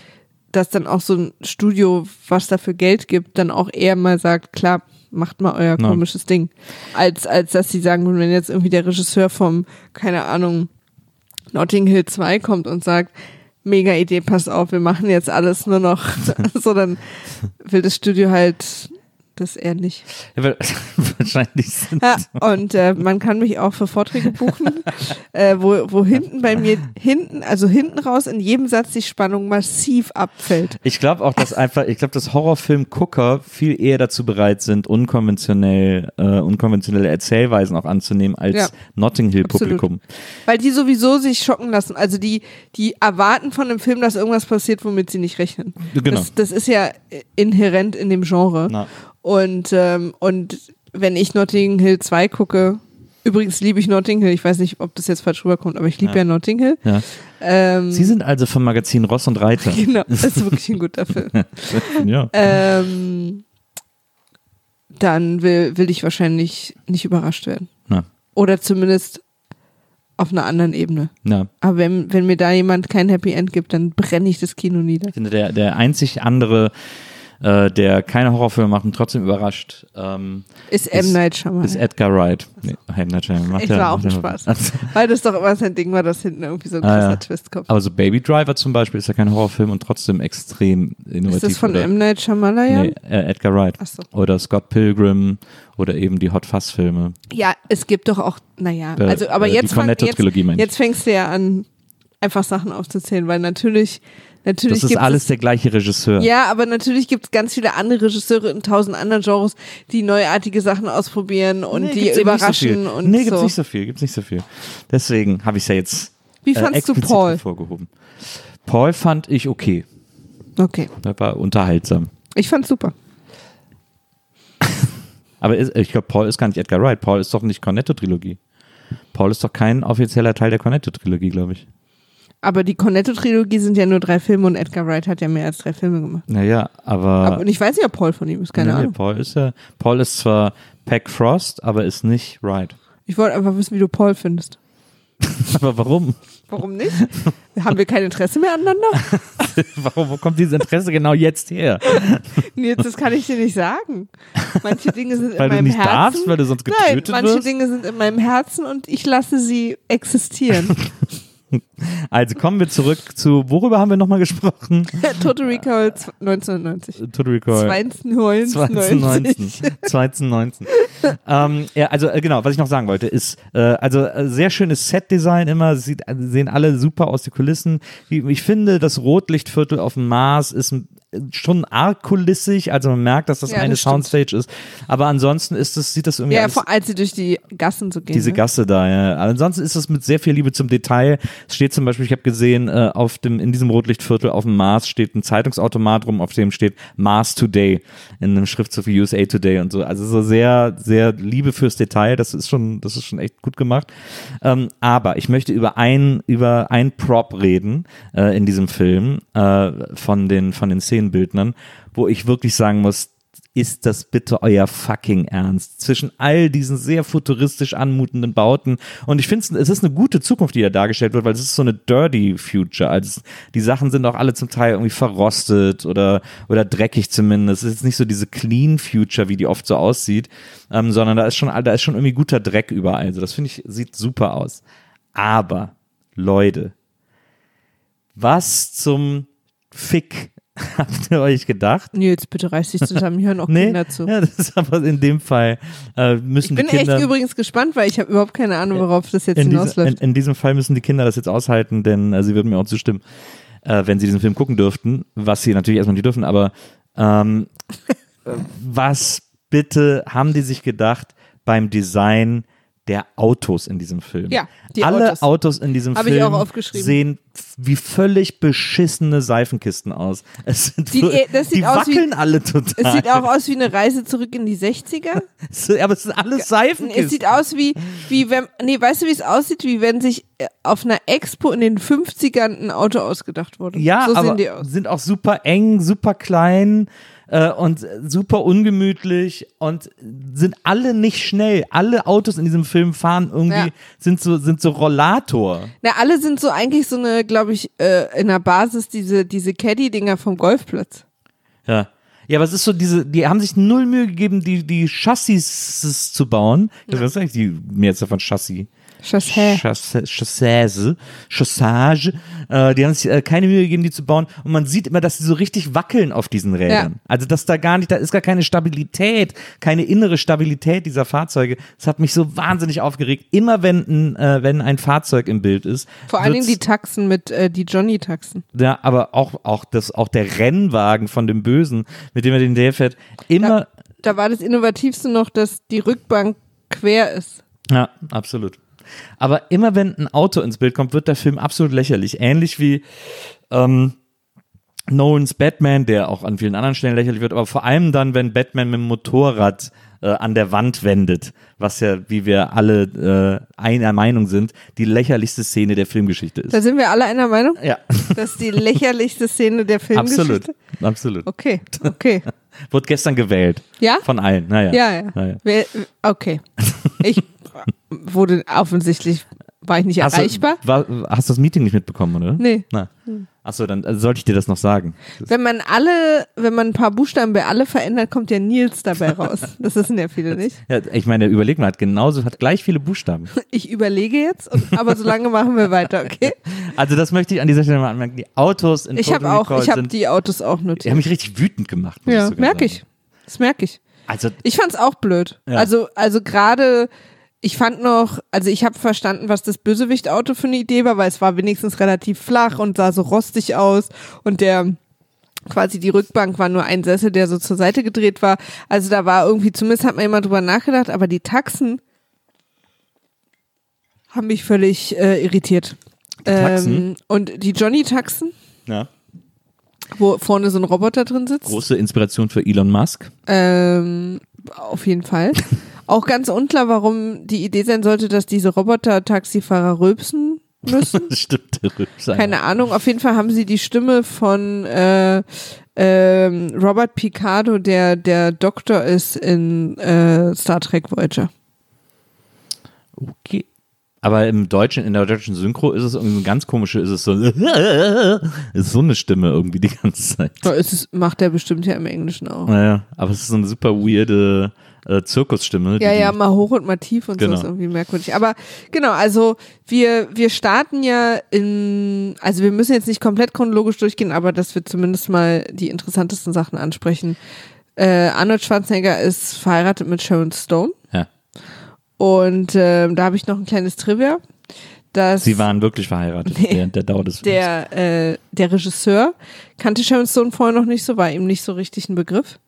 dass dann auch so ein Studio, was dafür Geld gibt, dann auch eher mal sagt, klar, macht mal euer Ja. komisches Ding. Als, als dass sie sagen, wenn jetzt irgendwie der Regisseur vom, keine Ahnung, Notting Hill 2 kommt und sagt, mega Idee, pass auf, wir machen jetzt alles nur noch, so dann will das Studio halt das eher nicht. Ja, Wahrscheinlich sind Ja, und äh, man kann mich auch für Vorträge buchen, äh, wo, wo hinten bei mir, hinten, also hinten raus in jedem Satz die Spannung massiv abfällt. Ich glaube auch, dass einfach, ich glaube, dass Horrorfilm-Gucker viel eher dazu bereit sind, unkonventionell, äh, unkonventionelle Erzählweisen auch anzunehmen als Ja. Notting Hill-Publikum. Weil die sowieso sich schocken lassen. Also die, die erwarten von dem Film, dass irgendwas passiert, womit sie nicht rechnen. Genau. Das, das ist ja inhärent in dem Genre. Na. Und, ähm, und wenn ich Notting Hill 2 gucke, übrigens liebe ich Notting Hill, ich weiß nicht, ob das jetzt falsch rüberkommt, aber ich liebe ja. Ja. Notting Hill. Ja. Ähm, Sie sind also vom Magazin Ross und Reiter. genau, das ist wirklich ein guter Film. ja. ähm, dann will, will ich wahrscheinlich nicht überrascht werden. Na, Oder zumindest auf einer anderen Ebene. na. Aber wenn, wenn mir da jemand kein Happy End gibt, dann brenne ich das Kino nieder. Ich finde, der, der einzig andere, äh, der keine Horrorfilme macht und trotzdem überrascht, ähm, Ist M. Night Shyamalan. ist Edgar Wright. Nee, M. Night Shyamalan macht Ich ja- war auch ein Spaß. Weil das doch immer sein Ding war, dass hinten irgendwie so ein Ah, krasser ja. Twist kommt. Aber so Baby Driver zum Beispiel ist ja kein Horrorfilm und trotzdem extrem innovativ. Ist das von oder? M. Night Shyamalan? Nee, äh, Edgar Wright. Ach so. Oder Scott Pilgrim oder eben die Hot Fuzz Filme. Ja, es gibt doch auch, naja, Äh, also aber äh, jetzt, fang, jetzt, jetzt fängst du ja an, einfach Sachen aufzuzählen, weil natürlich, natürlich Das ist alles es, der gleiche Regisseur. ja, aber natürlich gibt es ganz viele andere Regisseure in tausend anderen Genres, die neuartige Sachen ausprobieren und Nee, die so überraschen viel. und Nee, gibt's so. nicht so viel, gibt's nicht so viel. Deswegen habe ich es ja jetzt Wie äh, fandst du Paul? hervorgehoben. Paul fand ich okay. Okay, Der war unterhaltsam. ich fand's super. Aber ist, ich glaube, Paul ist gar nicht Edgar Wright. Paul ist doch nicht Cornetto-Trilogie. Paul ist doch kein offizieller Teil der Cornetto-Trilogie, glaube ich. Aber die Cornetto-Trilogie sind ja nur drei Filme und Edgar Wright hat ja mehr als drei Filme gemacht. Naja, aber. Aber, und ich weiß ob Paul von ihm ist, keine Nee, Ahnung. Paul ist ja. Paul ist zwar Peck Frost, aber ist nicht Wright. Ich wollte einfach wissen, wie du Paul findest. Aber warum? Warum nicht? Haben wir kein Interesse mehr aneinander? warum wo kommt dieses Interesse genau jetzt her? Nils, das kann ich dir nicht sagen. Manche Dinge sind Weil in du meinem nicht Herzen. darfst, weil du sonst Nein, getötet manche wirst? Dinge sind in meinem Herzen und ich lasse sie existieren. Also kommen wir zurück zu, worüber haben wir nochmal gesprochen? Total Recall 1990. Total Recall. 2019. 2019. 2019. ähm, ja, also äh, genau, was ich noch sagen wollte, ist, äh, also äh, sehr schönes Set-Design immer, sieht, äh, sehen alle super aus, die Kulissen. Ich, ich finde, das Rotlichtviertel auf dem Mars ist ein- schon arg kulissig, also man merkt, dass das Ja, eine das. Soundstage ist. Aber ansonsten ist das, sieht das irgendwie Ja, vor, als sie durch die Gassen so gehen. diese ne? Gasse da, ja. Aber Ansonsten ist es mit sehr viel Liebe zum Detail. Es steht zum Beispiel, ich habe gesehen, äh, auf dem, in diesem Rotlichtviertel auf dem Mars steht ein Zeitungsautomat rum, auf dem steht Mars Today in einem Schriftzug wie USA Today und so. Also so sehr, sehr Liebe fürs Detail. Das ist schon, das ist schon echt gut gemacht. Ähm, aber ich möchte über ein, über ein Prop reden äh, in diesem Film äh, von den, von den Szenenbildnern, wo ich wirklich sagen muss, ist das bitte euer fucking Ernst? Zwischen all diesen sehr futuristisch anmutenden Bauten. Und ich finde, es ist eine gute Zukunft, die da dargestellt wird, weil es ist so eine dirty Future. Also die Sachen sind auch alle zum Teil irgendwie verrostet oder, oder dreckig zumindest. Es ist nicht so diese clean Future, wie die oft so aussieht, ähm, sondern da ist schon, da ist schon irgendwie guter Dreck überall. Also das finde ich, sieht super aus. Aber, Leute, was zum Fick habt ihr euch gedacht? Nils, bitte reiß dich zusammen, hier hören auch Nee, Kinder zu. ja, das ist aber in dem Fall äh, müssen ich bin die Kinder echt übrigens gespannt, weil ich habe überhaupt keine Ahnung, worauf das jetzt in, diese, in, hinausläuft. in diesem Fall müssen die Kinder das jetzt aushalten, denn äh, sie würden mir auch zustimmen, äh, wenn sie diesen Film gucken dürften, was sie natürlich erstmal nicht dürfen, aber ähm, äh, was bitte haben die sich gedacht beim Design der Autos in diesem Film? Ja, die Alle Autos. Autos in diesem Hab Film sehen wie völlig beschissene Seifenkisten aus. Es sind sieht die aus wie- wackeln alle total. Es sieht auch aus wie eine Reise zurück in die 60er. So, aber es sind alles Seifenkisten. Es sieht aus wie, wie wenn, nee, weißt du, wie es aussieht? Wie wenn sich äh, auf einer Expo in den 50ern ein Auto ausgedacht wurde. Ja, so aber sehen die aus. sind auch super eng, super klein äh, und super ungemütlich und sind alle nicht schnell. Alle Autos in diesem Film fahren irgendwie, Ja. sind so, sind so Rollator. Na, alle sind so eigentlich so eine, glaube ich, äh, in der Basis diese, diese Caddy-Dinger vom Golfplatz. Ja. Ja, aber es ist so diese, die haben sich null Mühe gegeben, die, die Chassis zu bauen. Was ist eigentlich die Mehrzahl von Chassis? Chassis, Chassis, Chassage, äh, die haben sich äh, keine Mühe gegeben, die zu bauen. Und man sieht immer, dass sie so richtig wackeln auf diesen Rädern. Ja. Also, dass da gar nicht, da ist gar keine Stabilität, keine innere Stabilität dieser Fahrzeuge. Das hat mich so wahnsinnig aufgeregt. Immer wenn ein, äh, wenn ein Fahrzeug im Bild ist. Vor allen Dingen die Taxen mit, äh, die Johnny-Taxen. ja, aber auch, auch, das, auch der Rennwagen von dem Bösen, mit dem er den Dale fährt, immer, Da war das Innovativste noch, dass die Rückbank quer ist. Ja, absolut. Aber immer wenn ein Auto ins Bild kommt, wird der Film absolut lächerlich. Ähnlich wie ähm, Nolans Batman, der auch an vielen anderen Stellen lächerlich wird, aber vor allem dann, wenn Batman mit dem Motorrad äh, an der Wand wendet, was ja, wie wir alle äh, einer Meinung sind, die lächerlichste Szene der Filmgeschichte Da ist. sind wir alle einer Meinung? Ja, Das ist die lächerlichste Szene der Filmgeschichte. absolut. Absolut. Okay, okay. Wurde gestern gewählt. Ja? Von allen. Naja. Ja, ja. Naja. Okay. Ich wurde offensichtlich, war ich nicht Hast erreichbar. du, war, hast du das Meeting nicht mitbekommen, oder? Nee. Na. Achso, dann äh, sollte ich dir das noch sagen. Wenn man alle, wenn man ein paar Buchstaben bei alle verändert, kommt ja Nils dabei raus. Das wissen ja viele nicht. Ja, ich meine, überleg mal, hat genauso, hat gleich viele Buchstaben. Ich überlege jetzt, und, aber solange machen wir weiter, okay? Also das möchte ich an dieser Stelle mal anmerken. Die Autos in Ich habe auch, ich habe die Autos auch die notiert. haben mich richtig wütend gemacht. Ja, merke ich. Das merke ich. Also, Ich fand's auch blöd. Ja. Also, also gerade, ich fand noch, also ich habe verstanden, was das Bösewicht-Auto für eine Idee war, weil es war wenigstens relativ flach und sah so rostig aus und der quasi die Rückbank war nur ein Sessel, der so zur Seite gedreht war. Also da war irgendwie, zumindest hat man immer drüber nachgedacht, aber die Taxen haben mich völlig äh, irritiert. Taxen? Ähm, und die Johnny-Taxen, ja. wo vorne so ein Roboter drin sitzt. große Inspiration für Elon Musk. Ähm, auf jeden Fall. Auch ganz unklar, warum die Idee sein sollte, dass diese Roboter-Taxifahrer rülpsen müssen. Stimmt. der Rülpser. Keine Ahnung. Auf jeden Fall haben sie die Stimme von äh, ähm, Robert Picardo, der der Doktor ist in äh, Star Trek Voyager. Okay. Aber im Deutschen, in der deutschen Synchro ist es irgendwie ganz komische, ist es so, ist so eine Stimme irgendwie die ganze Zeit. Ist es, macht er bestimmt ja im Englischen auch. Naja, aber es ist so eine super weirde äh, Zirkusstimme. Ja, die- ja, mal hoch und mal tief und Genau. so ist irgendwie merkwürdig. Aber genau, also wir, wir starten ja in, also wir müssen jetzt nicht komplett chronologisch durchgehen, aber dass wir zumindest mal die interessantesten Sachen ansprechen. Äh, Arnold Schwarzenegger ist verheiratet mit Sharon Stone Ja. und ähm, da habe ich noch ein kleines Trivia. Dass Sie waren wirklich verheiratet Nee. während der Dauer des Films. der, äh, der Regisseur kannte Sharon Stone vorher noch nicht so, war ihm nicht so richtig ein Begriff.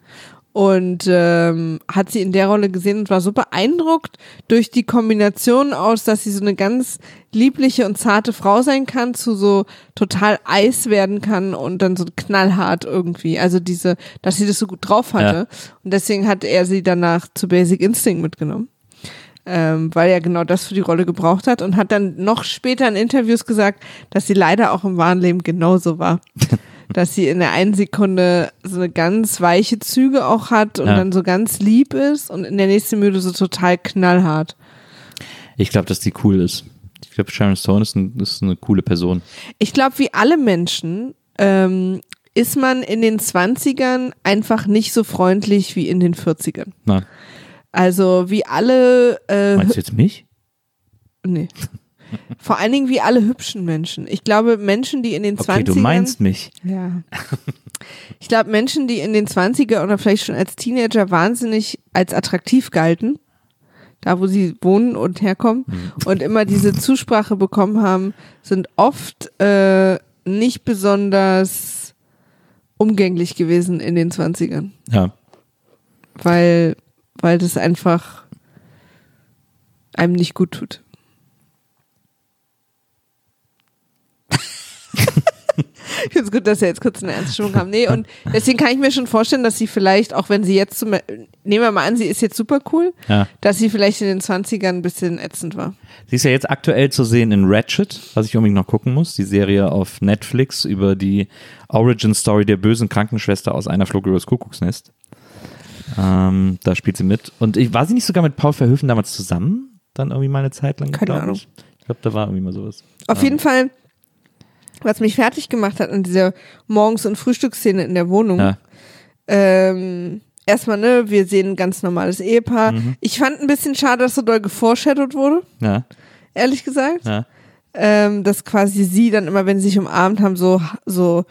Und ähm, hat sie in der Rolle gesehen und war so beeindruckt durch die Kombination aus, dass sie so eine ganz liebliche und zarte Frau sein kann, zu so total Eis werden kann und dann so knallhart irgendwie. Also diese, dass sie das so gut drauf hatte. Und deswegen hat er sie danach zu Basic Instinct mitgenommen ähm, weil er genau das für die Rolle gebraucht hat und hat dann noch später in Interviews gesagt, dass sie leider auch im wahren Leben genauso war. dass sie in der einen Sekunde so eine ganz weiche Züge auch hat und Ja. dann so ganz lieb ist und in der nächsten Müde so total knallhart. Ich glaube, dass die cool ist. Ich glaube, Sharon Stone ist, ein, ist eine coole Person. Ich glaube, wie alle Menschen ähm, ist man in den 20ern einfach nicht so freundlich wie in den 40ern. Na, Also wie alle äh, meinst du jetzt mich? Nee. Vor allen Dingen wie alle hübschen Menschen. Ich glaube, Menschen, die in den 20ern. Okay, du meinst mich. Ja. Ich glaube, Menschen, die in den 20er oder vielleicht schon als Teenager wahnsinnig als attraktiv galten, da wo sie wohnen und herkommen und immer diese Zusprache bekommen haben, sind oft äh, nicht besonders umgänglich gewesen in den 20ern, Ja. weil, weil das einfach einem nicht gut tut. Ich finde es gut, dass er jetzt kurz eine ernste Stimmung haben. Nee, und deswegen kann ich mir schon vorstellen, dass sie vielleicht, auch wenn sie jetzt zum, nehmen wir mal an, sie ist jetzt super cool, Ja. dass sie vielleicht in den 20ern ein bisschen ätzend war. Sie ist ja jetzt aktuell zu sehen in Ratchet, was ich unbedingt noch gucken muss. Die Serie auf Netflix über die Origin Story der bösen Krankenschwester aus einer Flug übers Kuckucksnest. Ähm, da spielt sie mit. Und ich, war sie nicht sogar mit Paul Verhoeven damals zusammen? Dann irgendwie mal eine Zeit lang? Keine Ahnung. Ich, ich glaube, da war irgendwie mal sowas. Auf jeden Fall, was mich fertig gemacht hat an dieser Morgens- und Frühstücksszene in der Wohnung, Ja. ähm, erstmal, ne, wir sehen ein ganz normales Ehepaar. Mhm. Ich fand ein bisschen schade, dass so doll geforeshadowed wurde, Ja, ehrlich gesagt. ja. ähm, dass quasi sie dann immer, wenn sie sich umarmt haben, so, so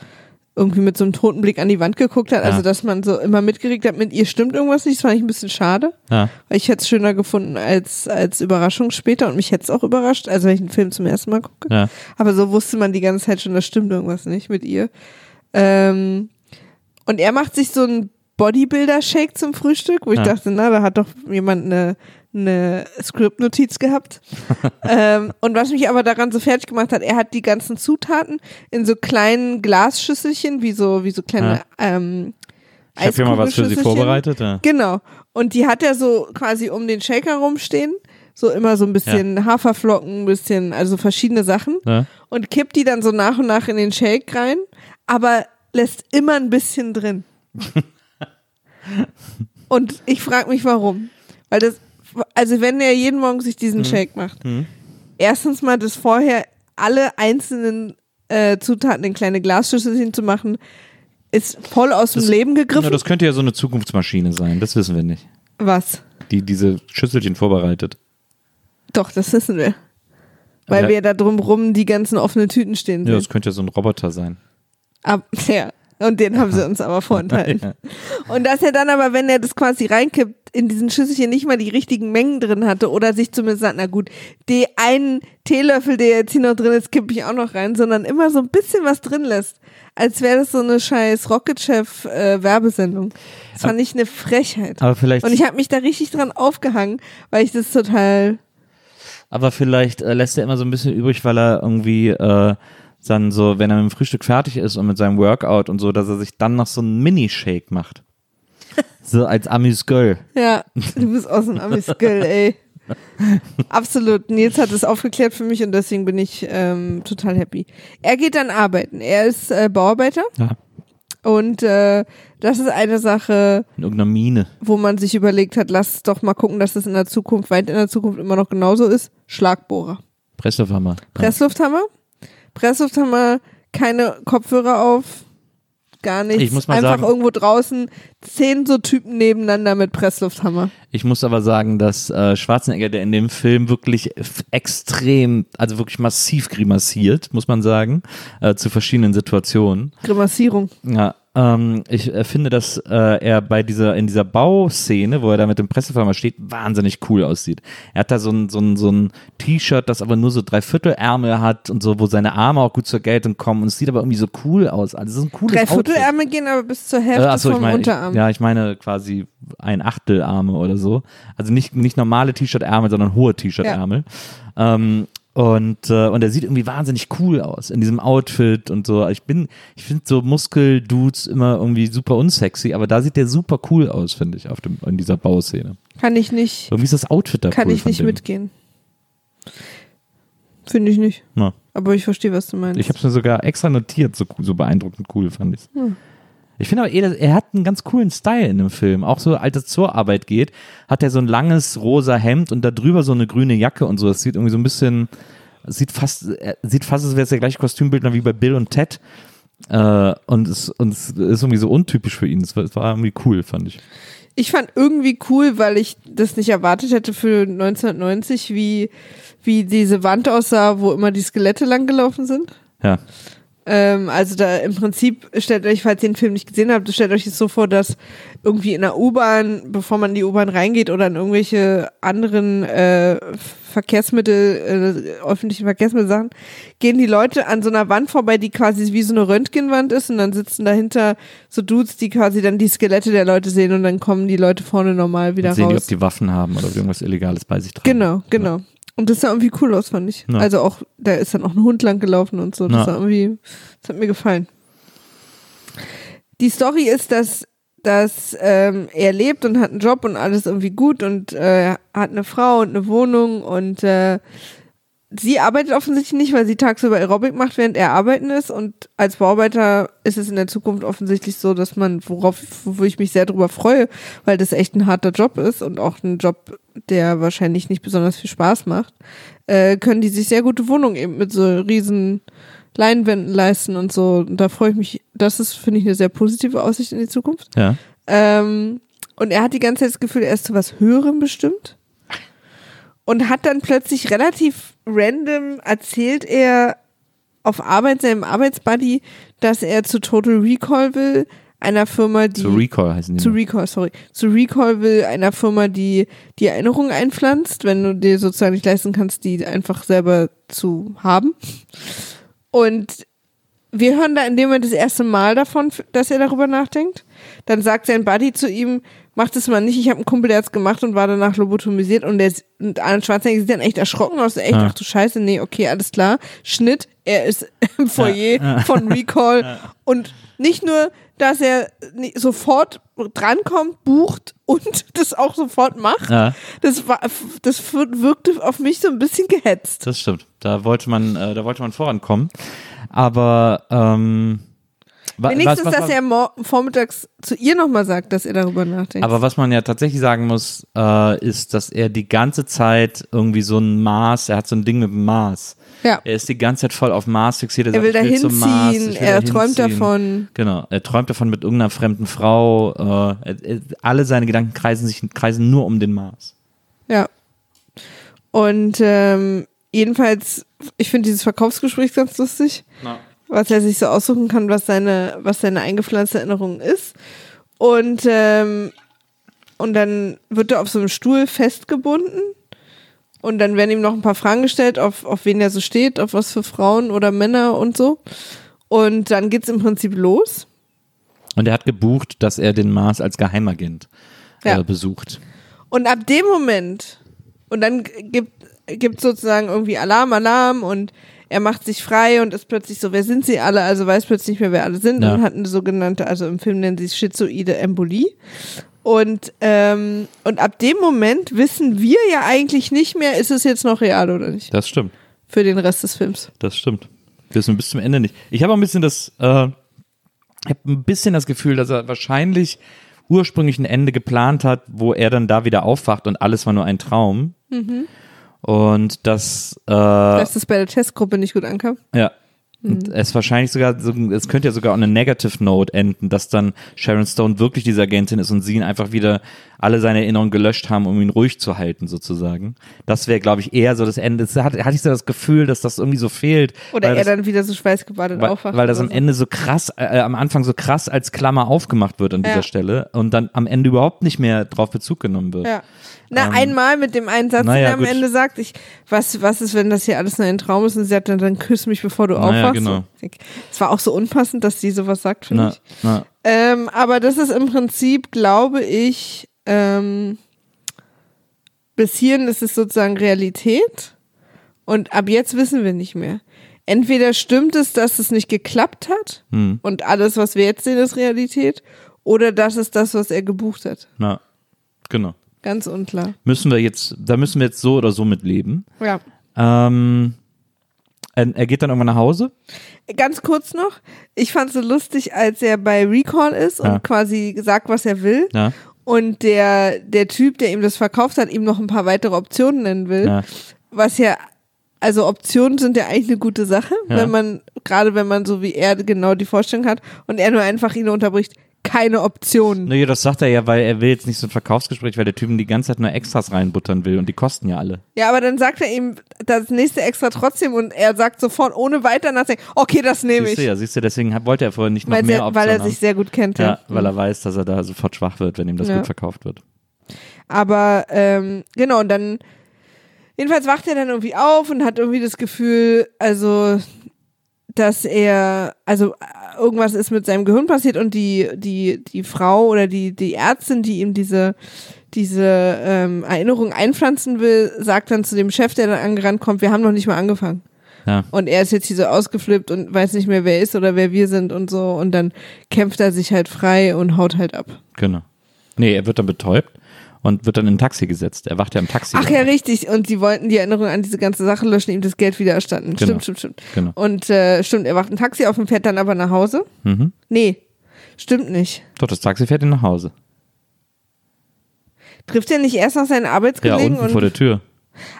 irgendwie mit so einem toten Blick an die Wand geguckt hat. Ja. Also, dass man so immer mitgekriegt hat, mit ihr stimmt irgendwas nicht. Das fand ich ein bisschen schade. ja. Weil ich hätte es schöner gefunden als, als Überraschung später und mich hätte es auch überrascht, also wenn ich den Film zum ersten Mal gucke. ja. Aber so wusste man die ganze Zeit schon, da stimmt irgendwas nicht mit ihr. Ähm, und er macht sich so einen Bodybuilder-Shake zum Frühstück, wo ich dachte, na, da hat doch jemand eine, eine Skriptnotiz gehabt. ähm, und was mich aber daran so fertig gemacht hat, er hat die ganzen Zutaten in so kleinen Glasschüsselchen, wie so, wie so kleine ähm, Ich habe hier mal was für Sie vorbereitet. Ja. Genau. Und die hat er so quasi um den Shaker rumstehen. So immer so ein bisschen Haferflocken, ein bisschen, also verschiedene Sachen. Ja. Und kippt die dann so nach und nach in den Shake rein, aber lässt immer ein bisschen drin. und ich frage mich warum. Weil das, also wenn er jeden Morgen sich diesen Shake macht, Mhm. erstens mal das vorher alle einzelnen äh, Zutaten in kleine Glasschüsselchen zu machen, ist voll aus dem Das- Leben Na, gegriffen. das könnte ja so eine Zukunftsmaschine sein, das wissen wir nicht. Was? Die diese Schüsselchen vorbereitet. Doch, das wissen wir. Weil Ja. wir da drumrum die ganzen offenen Tüten stehen Ja, sehen. das könnte ja so ein Roboter sein. Ab, ja. Und den haben sie uns aber vorenthalten. Und dass er dann aber, wenn er das quasi reinkippt, in diesen Schüsselchen nicht mal die richtigen Mengen drin hatte oder sich zumindest sagt, na gut, die einen Teelöffel, der jetzt hier noch drin ist, kippe ich auch noch rein, sondern immer so ein bisschen was drin lässt. Als wäre das so eine scheiß Rocket Chef äh, Werbesendung. Das fand ich eine Frechheit. Aber vielleicht, Und ich habe mich da richtig dran aufgehangen, weil ich das total aber vielleicht äh, lässt er immer so ein bisschen übrig, weil er irgendwie äh, dann so, wenn er mit dem Frühstück fertig ist und mit seinem Workout und so, dass er sich dann noch so einen Mini-Shake macht. so als Amüs-Girl. Ja, du bist aus dem Ami-Skill, ey. Absolut. Nils hat es aufgeklärt für mich und deswegen bin ich ähm, total happy. Er geht dann arbeiten. Er ist äh, Bauarbeiter Ja. und äh, das ist eine Sache, In irgendeiner Mine. wo man sich überlegt hat, lass doch mal gucken, dass das in der Zukunft, weit in der Zukunft immer noch genauso ist. Schlagbohrer. Presslufthammer. Presslufthammer. Keine Kopfhörer auf, gar nichts. Ich muss mal Einfach sagen- irgendwo draußen zehn so Typen nebeneinander mit Presslufthammer. Ich muss aber sagen, dass äh, Schwarzenegger, der in dem Film wirklich extrem, also wirklich massiv grimassiert, muss man sagen, äh, zu verschiedenen Situationen. Grimassierung. Ja, ähm, ich äh, finde, dass äh, er bei dieser, in dieser Bauszene, wo er da mit dem Pressefirma steht, wahnsinnig cool aussieht. Er hat da so ein, so ein, so ein T-Shirt, das aber nur so Dreiviertelärmel hat und so, wo seine Arme auch gut zur Geltung kommen und es sieht aber irgendwie so cool aus. Also ist ein cooles Drei Outfit. Viertelärme gehen aber bis zur Hälfte Äh, achso, ich vom ich, Unterarm. ja, ich meine quasi ein Achtelarme oder so. Also nicht, nicht normale T-Shirt-Ärmel, sondern hohe T-Shirt-Ärmel. Ähm, und, äh, und er sieht irgendwie wahnsinnig cool aus in diesem Outfit und so. Ich bin, ich finde so Muskel-Dudes immer irgendwie super unsexy, aber da sieht der super cool aus, finde ich, auf dem, in dieser Bauszene. Kann ich nicht, Irgendwie ist das Outfit da kann cool ich nicht mitgehen. Finde ich nicht. Ja. Aber ich verstehe, was du meinst. Ich habe es mir sogar extra notiert, so, so beeindruckend cool fand ich Hm. Ich finde aber, eh, er hat einen ganz coolen Style in dem Film. Auch so, als er zur Arbeit geht, hat er so ein langes rosa Hemd und da drüber so eine grüne Jacke und so. Das sieht irgendwie so ein bisschen, es sieht fast, er sieht fast, als wäre es der gleiche Kostümbildner wie bei Bill und Ted. Äh, und, es, und es ist irgendwie so untypisch für ihn. Es war, es war irgendwie cool, fand ich. Ich fand irgendwie cool, weil ich das nicht erwartet hätte für 1990, wie, wie diese Wand aussah, wo immer die Skelette langgelaufen sind. Ja. Ähm, also da im Prinzip stellt euch, falls ihr den Film nicht gesehen habt, stellt euch es so vor, dass irgendwie in der U-Bahn, bevor man in die U-Bahn reingeht oder in irgendwelche anderen äh, Verkehrsmittel, äh, öffentlichen Verkehrsmittelsachen, gehen die Leute an so einer Wand vorbei, die quasi wie so eine Röntgenwand ist und dann sitzen dahinter so Dudes, die quasi dann die Skelette der Leute sehen und dann kommen die Leute vorne normal wieder Und sehen die, ob raus. die Waffen haben oder irgendwas Illegales bei sich tragen. Genau, genau. Und das sah irgendwie cool aus, fand ich. Ja. Also auch, da ist dann auch ein Hund lang gelaufen und so. Das Ja. irgendwie, das hat mir gefallen. Die Story ist, dass, dass ähm, er lebt und hat einen Job und alles irgendwie gut und äh, hat eine Frau und eine Wohnung und äh, sie arbeitet offensichtlich nicht, weil sie tagsüber Aerobic macht, während er arbeiten ist. Und als Bauarbeiter ist es in der Zukunft offensichtlich so, dass man, worauf wo ich mich sehr drüber freue, weil das echt ein harter Job ist und auch ein Job, der wahrscheinlich nicht besonders viel Spaß macht, äh, können die sich sehr gute Wohnungen eben mit so riesen Leinwänden leisten und so. Und da freue ich mich, das ist, finde ich, eine sehr positive Aussicht in die Zukunft. Ja. Ähm, und er hat die ganze Zeit das Gefühl, er ist zu was Höherem bestimmt. Und hat dann plötzlich relativ random erzählt er auf Arbeit seinem Arbeitsbuddy, dass er zu Total Recall will, einer Firma, die Zu Recall heißen die. zu. Recall, sorry, zu Recall will einer Firma, die die Erinnerungen einpflanzt, wenn du dir sozusagen nicht leisten kannst, die einfach selber zu haben. Und wir hören da in dem Moment das erste Mal davon, dass er darüber nachdenkt. Dann sagt sein Buddy zu ihm, mach das mal nicht, ich habe einen Kumpel, der hat's gemacht und war danach lobotomisiert und der ist, und Arnold Schwarzenegger sieht dann echt erschrocken aus, echt, Ja. ach du Scheiße, nee, okay, alles klar. Schnitt, er ist im Foyer Ja. von Recall und nicht nur, dass er sofort drankommt, bucht und das auch sofort macht. Ja, Das war, das wirkte auf mich so ein bisschen gehetzt. das stimmt. Da wollte man, äh, da wollte man vorankommen. Aber ähm, Wenigstens, was- was- dass er vormittags zu ihr nochmal sagt, dass er darüber nachdenkt. Aber was man ja tatsächlich sagen muss, äh, ist, dass er die ganze Zeit irgendwie so ein Maß, er hat so ein Ding mit dem Maß. ja. Er ist die ganze Zeit voll auf Mars fixiert. Er will sagt, da zum Mars, hinziehen, will er da träumt hinziehen. davon. Genau, er träumt davon mit irgendeiner fremden Frau. Äh, er, er, alle seine Gedanken kreisen sich kreisen nur um den Mars. Ja. Und ähm, jedenfalls, ich finde dieses Verkaufsgespräch ganz lustig, was er sich so aussuchen kann, was seine, was seine eingepflanzte Erinnerung ist. Und, ähm, und dann wird er auf so einem Stuhl festgebunden. Und dann werden ihm noch ein paar Fragen gestellt, auf, auf wen er so steht, auf was für Frauen oder Männer und so. Und dann geht's im Prinzip los. Und er hat gebucht, dass er den Mars als Geheimagent Ja. äh, besucht. Und ab dem Moment, und dann gibt, gibt sozusagen irgendwie Alarm, Alarm und er macht sich frei und ist plötzlich so, wer sind sie alle? Also weiß plötzlich nicht mehr, wer alle sind Ja. und hat eine sogenannte, also im Film nennen sie es schizoide Embolie. Und, ähm, und ab dem Moment wissen wir ja eigentlich nicht mehr, ist es jetzt noch real oder nicht, Das stimmt. für den Rest des Films. Das stimmt. Wissen wir bis zum Ende nicht. Ich habe auch ein bisschen das, äh, ich habe ein bisschen das Gefühl, dass er wahrscheinlich ursprünglich ein Ende geplant hat, wo er dann da wieder aufwacht und alles war nur ein Traum. Und dass, äh, Dass das bei der Testgruppe nicht gut ankam. ja. Und es wahrscheinlich sogar, so- es könnte ja sogar on a negative note enden, dass dann Sharon Stone wirklich diese Agentin ist und sie ihn einfach wieder alle seine Erinnerungen gelöscht haben, um ihn ruhig zu halten, sozusagen. Das wäre, glaube ich, eher so das Ende. Es hat, hatte ich so das Gefühl, dass das irgendwie so fehlt. Oder er das, dann wieder so schweißgebadet weil, aufwacht. weil das am. Ende so krass, äh, am Anfang so krass als Klammer aufgemacht wird an dieser Ja. Stelle und dann am Ende überhaupt nicht mehr drauf Bezug genommen wird. Ja. Na, Ähm, einmal mit dem einen Satz, naja, den er am gut. Ende sagt, ich, was, was ist, wenn das hier alles nur ein Traum ist? Und sie sagt dann, dann küss mich, bevor du Naja, aufwachst. genau. Es war auch so unpassend, dass sie sowas sagt, finde ich. na, Ähm, aber das ist im Prinzip, glaube ich, ähm, bis hierhin ist es sozusagen Realität. Und ab jetzt wissen wir nicht mehr. Entweder stimmt es, dass es nicht geklappt hat hm, und alles, was wir jetzt sehen, ist Realität, oder das ist das, was er gebucht hat. na, genau. Ganz unklar. Müssen wir jetzt, da müssen wir jetzt so oder so mit leben. Ja. Ähm, er, geht dann irgendwann nach Hause. Ganz kurz noch, ich fand so lustig, als er bei Recall ist und Ja. quasi sagt, was er will. Ja, Und der, der Typ, der ihm das verkauft hat, ihm noch ein paar weitere Optionen nennen will. ja, Was ja, also Optionen sind ja eigentlich eine gute Sache, wenn man, gerade wenn man so wie er genau die Vorstellung hat und er nur einfach ihn unterbricht, keine Optionen. Naja, das sagt er ja, weil er will jetzt nicht so ein Verkaufsgespräch, weil der Typ die ganze Zeit nur Extras reinbuttern will und die kosten ja alle. Ja, aber dann sagt er ihm das nächste extra trotzdem und er sagt sofort ohne weiter nachdenken, okay, das nehme Siehst ich. du ja, siehst du, deswegen wollte er vorher nicht noch weil, mehr er, Optionen weil er haben. sich sehr gut kennt. ja, weil er weiß, dass er da sofort schwach wird, wenn ihm das Ja. gut verkauft wird. Aber ähm, genau, und dann jedenfalls wacht er dann irgendwie auf und hat irgendwie das Gefühl, also dass er, also äh, irgendwas ist mit seinem Gehirn passiert und die, die, die Frau oder die, die Ärztin, die ihm diese, diese ähm, Erinnerung einpflanzen will, sagt dann zu dem Chef, der dann angerannt kommt, wir haben noch nicht mal angefangen. Ja. Und er ist jetzt hier so ausgeflippt und weiß nicht mehr, wer er ist oder wer wir sind und so. Und dann kämpft er sich halt frei und haut halt ab. Genau. Nee, er wird dann betäubt und wird dann in ein Taxi gesetzt. Er wacht ja im Taxi. Ach ja, richtig. Und sie wollten die Erinnerung an diese ganze Sache löschen, ihm das Geld wieder erstatten. Genau. Stimmt, stimmt, stimmt. Genau. Und äh, stimmt, er wacht ein Taxi auf und fährt dann aber nach Hause. Mhm. Nee, stimmt nicht. Doch, das Taxi fährt ihn nach Hause. Trifft er nicht erst noch seinen Ja, Arbeitskollegen? unten und, vor der Tür.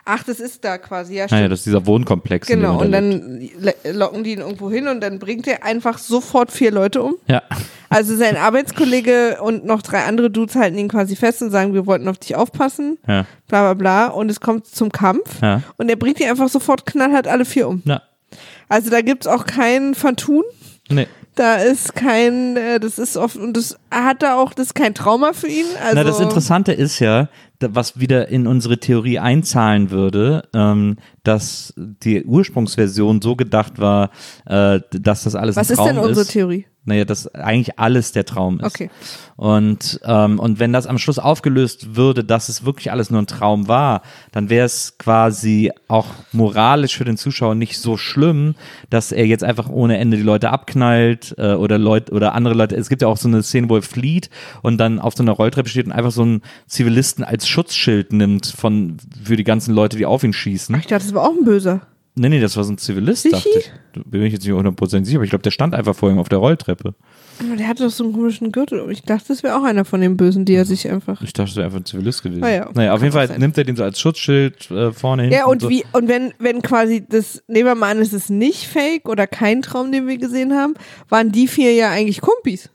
ach, das ist da quasi, ja, stimmt. ja, das ist dieser Wohnkomplex. genau, und lebt. dann locken die ihn irgendwo hin und dann bringt er einfach sofort vier Leute um. Ja, Also sein Arbeitskollege und noch drei andere Dudes halten ihn quasi fest und sagen, wir wollten auf dich aufpassen, ja, bla bla bla. Und es kommt zum Kampf ja. und er bringt die einfach sofort knallhart alle vier um. Na, Also da gibt's auch kein Vertun. nee. Da ist kein, äh, das ist oft, und das hat da auch, das ist kein Trauma für ihn. Also, Na, das Interessante ist ja, was wieder in unsere Theorie einzahlen würde, ähm, dass die Ursprungsversion so gedacht war, äh, dass das alles Was ein ist Traum denn unsere ist. Theorie? Naja, dass eigentlich alles der Traum ist. Okay. Und, ähm, und wenn das am Schluss aufgelöst würde, dass es wirklich alles nur ein Traum war, dann wäre es quasi auch moralisch für den Zuschauer nicht so schlimm, dass er jetzt einfach ohne Ende die Leute abknallt äh, oder Leute oder andere Leute. Es gibt ja auch so eine Szene, wo er flieht und dann auf so einer Rolltreppe steht und einfach so einen Zivilisten als Schutzschild nimmt von für die ganzen Leute, die auf ihn schießen. Ich dachte, das war auch ein Böser. Nee, nee, das war so ein Zivilist, Sichi? dachte ich. Bin ich jetzt nicht 100% sicher, aber ich glaube, der stand einfach vor ihm auf der Rolltreppe. Aber Der hatte doch so einen komischen Gürtel. Ich dachte, das wäre auch einer von den Bösen, die er sich einfach. Ich dachte, es wäre einfach ein Zivilist gewesen. Ah ja, naja, auf jeden Fall sein. nimmt er den so als Schutzschild äh, vorne hin. Ja, und so. wie, und wenn, wenn quasi das, nehmen wir mal an, es ist nicht fake oder kein Traum, den wir gesehen haben, waren die vier ja eigentlich Kumpis.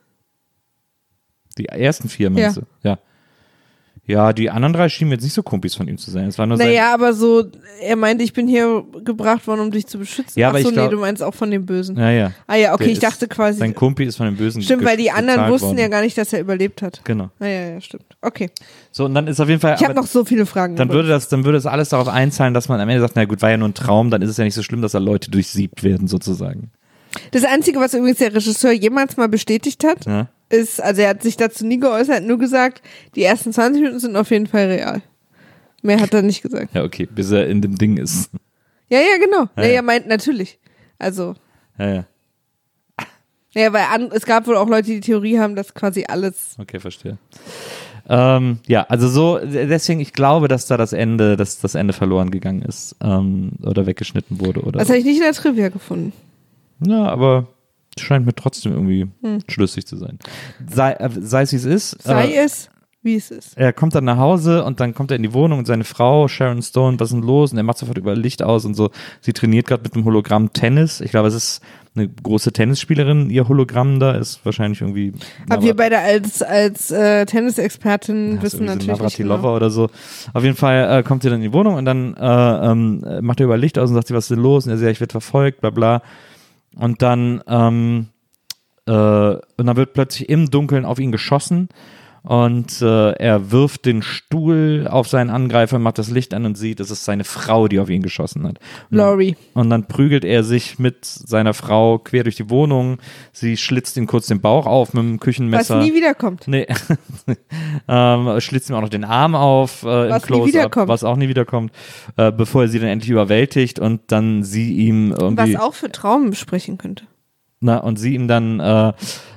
Die ersten vier, meinst Ja. du? Ja. Ja, die anderen drei schienen jetzt nicht so Kumpis von ihm zu sein. Es war nur sein, Naja, aber so, er meinte, ich bin hier gebracht worden, um dich zu beschützen. Ja, aber Ach so, ich glaub- nee, du meinst auch von den Bösen. ja, ja. Ah ja, okay, Der ich dachte quasi. Sein Kumpi ist von den Bösen Stimmt, weil die anderen wussten worden. ja gar nicht, dass er überlebt hat. Genau. Ah, ja, ja, stimmt. Okay. So, und dann ist auf jeden Fall. Ich habe noch so viele Fragen. dann würde das, dann würde das alles darauf einzahlen, dass man am Ende sagt, na gut, war ja nur ein Traum, dann ist es ja nicht so schlimm, dass da Leute durchsiebt werden, sozusagen. das Einzige, was übrigens der Regisseur jemals mal bestätigt hat, Ja? Ist, also er hat sich dazu nie geäußert, nur gesagt, die ersten 20 Minuten sind auf jeden Fall real. Mehr hat er nicht gesagt. Ja, okay, bis er in dem Ding ist. Ja, ja, genau. Ja, Ja, ja. meint natürlich. Also, Ja, ja. ja, weil an, es gab wohl auch Leute, die die Theorie haben, dass quasi alles. Okay, verstehe. Ähm, ja, also so, deswegen, ich glaube, dass da das Ende, dass das Ende verloren gegangen ist ähm, oder weggeschnitten wurde oder. Das habe ich nicht in der Trivia gefunden. Ja, aber scheint mir trotzdem irgendwie Hm. schlüssig zu sein. Sei, äh, sei es wie es ist. Sei äh, es, wie es ist. er kommt dann nach Hause und dann kommt er in die Wohnung und seine Frau, Sharon Stone, was ist denn los? Und er macht sofort über Licht aus und so. Sie trainiert gerade mit einem Hologramm Tennis. Ich glaube, es ist eine große Tennisspielerin, ihr Hologramm da ist wahrscheinlich irgendwie. Aber wir beide als, als äh, Tennisexpertin Ja, wissen natürlich. Nicht Navratilova genau. oder so. Auf jeden Fall äh, kommt sie dann in die Wohnung und dann äh, ähm, äh, macht er über Licht aus und sagt sie, was ist denn los? Und er sagt, ja, ich werde verfolgt, bla bla. Und dann, ähm, äh, und dann wird plötzlich im Dunkeln auf ihn geschossen und äh, er wirft den Stuhl auf seinen Angreifer, macht das Licht an und sieht, es ist seine Frau, die auf ihn geschossen hat. Laurie. und dann prügelt er sich mit seiner Frau quer durch die Wohnung. Sie schlitzt ihm kurz den Bauch auf mit dem Was Küchenmesser. nie wiederkommt. Nee. ähm, schlitzt ihm auch noch den Arm auf äh, im Was nie Close-Up, was auch nie wiederkommt, äh, bevor er sie dann endlich überwältigt und dann sie ihm irgendwie Was auch für Traum sprechen könnte. Na, und sie ihm dann äh, äh,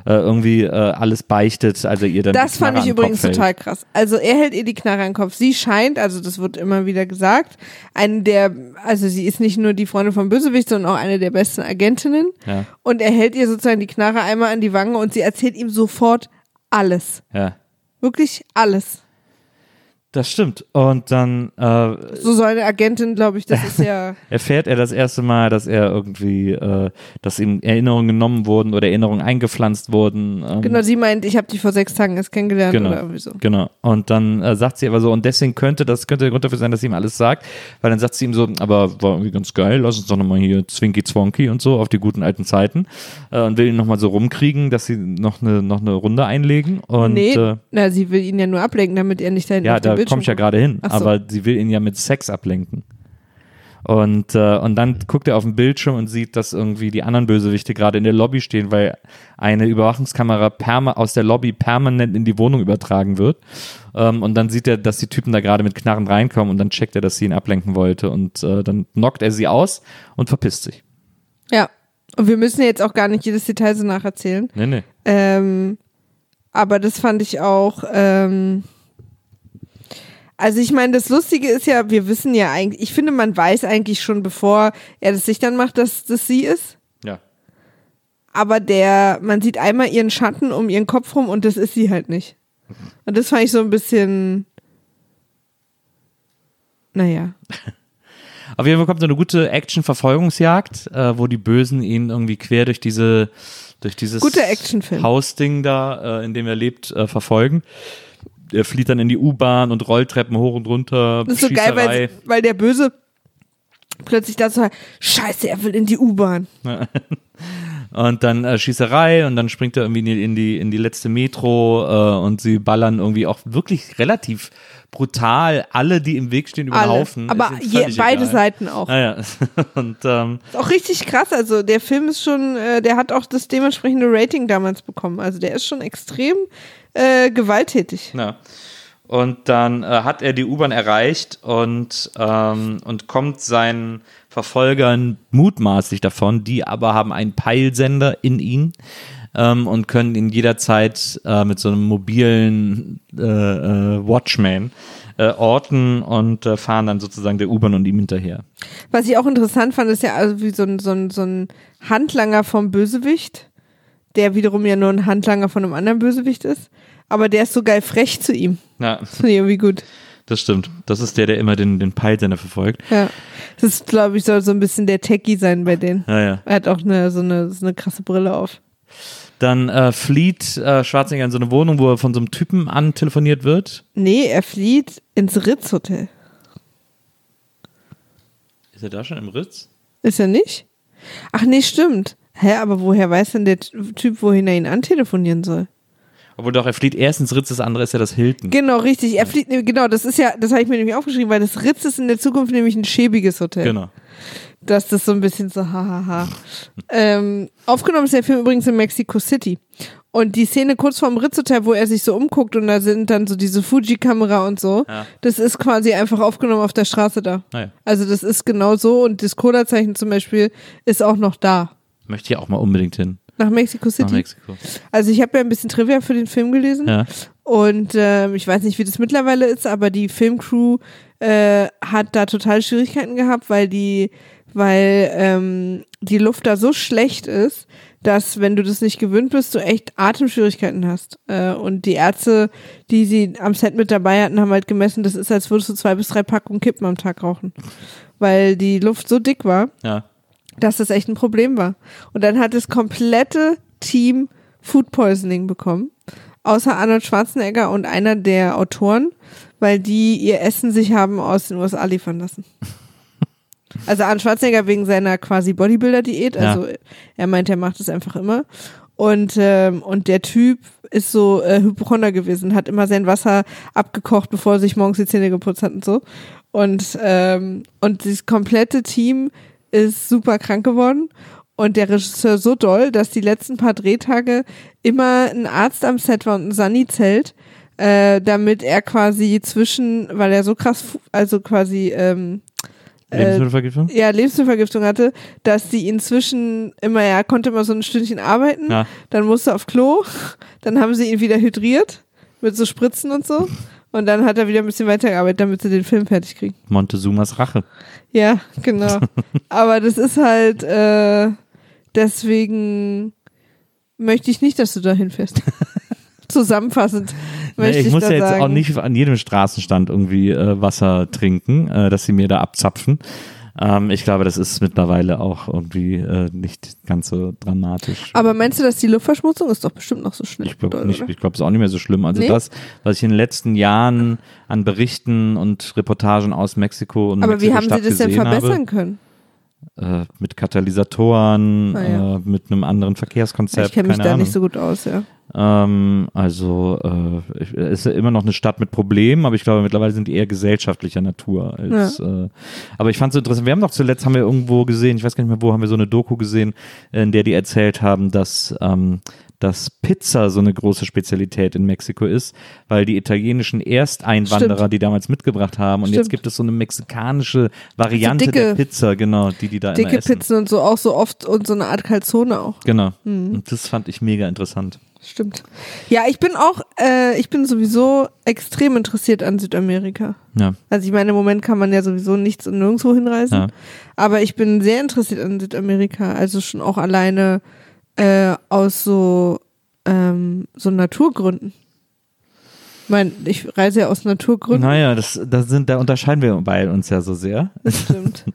irgendwie äh, alles beichtet, also ihr dann Das fand ich übrigens Kopf total hält. krass. Also er hält ihr die Knarre an den Kopf. Sie scheint, also das wird immer wieder gesagt, eine der, also sie ist nicht nur die Freundin vom Bösewicht, sondern auch eine der besten Agentinnen. Ja, Und er hält ihr sozusagen die Knarre einmal an die Wange und sie erzählt ihm sofort alles. ja. Wirklich alles. Das stimmt. Und dann äh, So soll eine Agentin, glaube ich, das ist ja. erfährt er das erste Mal, dass er irgendwie, äh, dass ihm Erinnerungen genommen wurden oder Erinnerungen eingepflanzt wurden. Ähm, Genau, sie meint, ich habe dich vor sechs Tagen erst kennengelernt Genau. oder irgendwie so. Genau. Und dann äh, sagt sie aber so, und deswegen könnte das könnte der Grund dafür sein, dass sie ihm alles sagt, weil dann sagt sie ihm so, aber war irgendwie ganz geil, lass uns doch nochmal hier Zwinky Zwonky und so auf die guten alten Zeiten äh, und will ihn nochmal so rumkriegen, dass sie noch eine noch eine Runde einlegen und nee, äh, na, sie will ihn ja nur ablenken, damit er nicht dahin ja, auf da Ich ja gerade hin, so. aber sie will ihn ja mit Sex ablenken. Und, äh, und dann guckt er auf den Bildschirm und sieht, dass irgendwie die anderen Bösewichte gerade in der Lobby stehen, weil eine Überwachungskamera perma aus der Lobby permanent in die Wohnung übertragen wird. Ähm, und dann sieht er, dass die Typen da gerade mit Knarren reinkommen und dann checkt er, dass sie ihn ablenken wollte. Und äh, dann knockt er sie aus und verpisst sich. Ja. Und wir müssen jetzt auch gar nicht jedes Detail so nacherzählen. Nee, nee. Ähm, aber das fand ich auch. Ähm, also ich meine, das Lustige ist ja, wir wissen ja eigentlich, ich finde, man weiß eigentlich schon, bevor er das sich dann macht, dass das sie ist. Ja. Aber der, man sieht einmal ihren Schatten um ihren Kopf rum und das ist sie halt nicht. Und das fand ich so ein bisschen. Naja. Auf jeden Fall kommt so eine gute Action-Verfolgungsjagd, äh, wo die Bösen ihn irgendwie quer durch diese durch dieses. Hausding da, äh, in dem er lebt, äh, verfolgen. Er flieht dann in die U-Bahn und Rolltreppen hoch und runter. Das ist so geil, weil, weil der Böse plötzlich dazu scheiße, er will in die U-Bahn. Und dann äh, Schießerei und dann springt er irgendwie in die, in die, in die letzte Metro äh, und sie ballern irgendwie auch wirklich relativ brutal alle, die im Weg stehen, über den. Haufen. Aber je, beide egal. Seiten auch. Ah, ja. Und ähm, Ist auch richtig krass. Also der Film ist schon, äh, der hat auch das dementsprechende Rating damals bekommen. Also der ist schon extrem äh, gewalttätig. Ja. Und dann äh, hat er die U-Bahn erreicht und, ähm, und kommt seinen Verfolgern mutmaßlich davon. Die aber haben einen Peilsender in ihn ähm, und können ihn jederzeit äh, mit so einem mobilen äh, äh, Watchman äh, orten und äh, fahren dann sozusagen der U-Bahn und ihm hinterher. Was ich auch interessant fand, ist ja also wie so ein, so ein, so ein Handlanger vom Bösewicht, der wiederum ja nur ein Handlanger von einem anderen Bösewicht ist. Aber der ist so geil frech zu ihm. Ja, Das finde ich irgendwie gut. Das stimmt. Das ist der, der immer den, den Peilsender verfolgt. Ja. Das ist, glaube ich, soll so ein bisschen der Techie sein bei denen. Ja, ja. Er hat auch eine, so, eine, so eine krasse Brille auf. Dann äh, flieht äh, Schwarzenegger in so eine Wohnung, wo er von so einem Typen antelefoniert wird. Nee, er flieht ins Ritz-Hotel. Ist er da schon im Ritz? Ist er nicht? Ach nee, stimmt. Hä, aber woher weiß denn der Typ, wohin er ihn antelefonieren soll? Obwohl doch, er flieht erst ins Ritz, das andere ist ja das Hilton. Genau, richtig. Er fliegt, nee, genau, das ist ja, das habe ich mir nämlich aufgeschrieben, weil das Ritz ist in der Zukunft nämlich ein schäbiges Hotel. Genau. Dass das so ein bisschen so hahaha. ähm, aufgenommen ist der Film übrigens in Mexico City. Und die Szene kurz vorm Ritz-Hotel, wo er sich so umguckt und da sind dann so diese Fuji-Kamera und so, Ja. das ist quasi einfach aufgenommen auf der Straße da. Naja, Also das ist genau so und das Cola-Zeichen zum Beispiel ist auch noch da. möchte ich auch mal unbedingt hin. Nach Mexico Nach City. Mexiko. Also ich habe ja ein bisschen Trivia für den Film gelesen. Ja. Und ähm, ich weiß nicht, wie das mittlerweile ist, aber die Filmcrew äh, hat da total Schwierigkeiten gehabt, weil die, weil ähm, die Luft da so schlecht ist, dass wenn du das nicht gewöhnt bist, du echt Atemschwierigkeiten hast. Äh, und die Ärzte, die sie am Set mit dabei hatten, haben halt gemessen, das ist, als würdest du zwei bis drei Packungen Kippen am Tag rauchen. Weil die Luft so dick war Ja. Dass das echt ein Problem war. Und dann hat das komplette Team Food Poisoning bekommen, außer Arnold Schwarzenegger und einer der Autoren, weil die ihr Essen sich haben aus den USA liefern lassen. Also Arnold Schwarzenegger wegen seiner quasi Bodybuilder-Diät, Ja. also er meint, er macht es einfach immer. Und, ähm, und der Typ ist so äh, Hypochonder gewesen, hat immer sein Wasser abgekocht, bevor er sich morgens die Zähne geputzt hat und so. Und, ähm, und das komplette Team ist super krank geworden. Und der Regisseur so doll, dass die letzten paar Drehtage immer ein Arzt am Set war und ein Sani-Zelt, äh, damit er quasi zwischen, weil er so krass, also quasi ähm, äh, Lebensmittelvergiftung? ja, Lebensmittelvergiftung hatte, dass die inzwischen immer, er konnte immer so ein Stündchen arbeiten, Ja. dann musste er auf Klo, dann haben sie ihn wieder hydriert mit so Spritzen und so und dann hat er wieder ein bisschen weitergearbeitet, damit sie den Film fertig kriegen. Montezumas Rache. Ja, genau. Aber das ist halt, äh, deswegen möchte ich nicht, dass du da hinfährst. Zusammenfassend möchte Nee, ich ich, muss ja jetzt sagen. auch nicht an jedem Straßenstand irgendwie äh, Wasser trinken, äh, dass sie mir da abzapfen. Ähm, ich glaube, das ist mittlerweile auch irgendwie äh, nicht ganz so dramatisch. Aber meinst du, dass die Luftverschmutzung ist doch bestimmt noch so schlimm? Ich glaube glaube, es ist auch nicht mehr so schlimm. Also Nee? das, was ich in den letzten Jahren an Berichten und Reportagen aus Mexiko und Aber wie haben sie Mexiko-Stadt das denn verbessern können? Äh, mit Katalysatoren, Ah, ja. äh, mit einem anderen Verkehrskonzept. Ich kenne mich da Ahnung. nicht so gut aus, ja. Ähm, also äh, es ist ja immer noch eine Stadt mit Problemen, aber ich glaube mittlerweile sind die eher gesellschaftlicher Natur. Als, äh, aber ich fand es interessant. Wir haben doch zuletzt haben wir irgendwo gesehen, ich weiß gar nicht mehr wo, haben wir so eine Doku gesehen, in der die erzählt haben, dass ähm, dass Pizza so eine große Spezialität in Mexiko ist, weil die italienischen Ersteinwanderer Stimmt. die damals mitgebracht haben und jetzt Stimmt. gibt es so eine mexikanische Variante dicke- der Pizza, genau, die die da immer Dicke essen. Pizzen und so auch so oft und so eine Art Calzone auch. Genau. Mhm. Und das fand ich mega interessant. Stimmt. Ja, ich bin auch, äh, ich bin sowieso extrem interessiert an Südamerika. Ja. Also ich meine, im Moment kann man ja sowieso nichts und nirgendwo hinreisen. Ja. Aber ich bin sehr interessiert an Südamerika. Also schon auch alleine äh, aus so, ähm, so Naturgründen. Ich meine, ich reise ja aus Naturgründen. Naja, das, das sind, da unterscheiden wir bei uns ja so sehr. Das stimmt.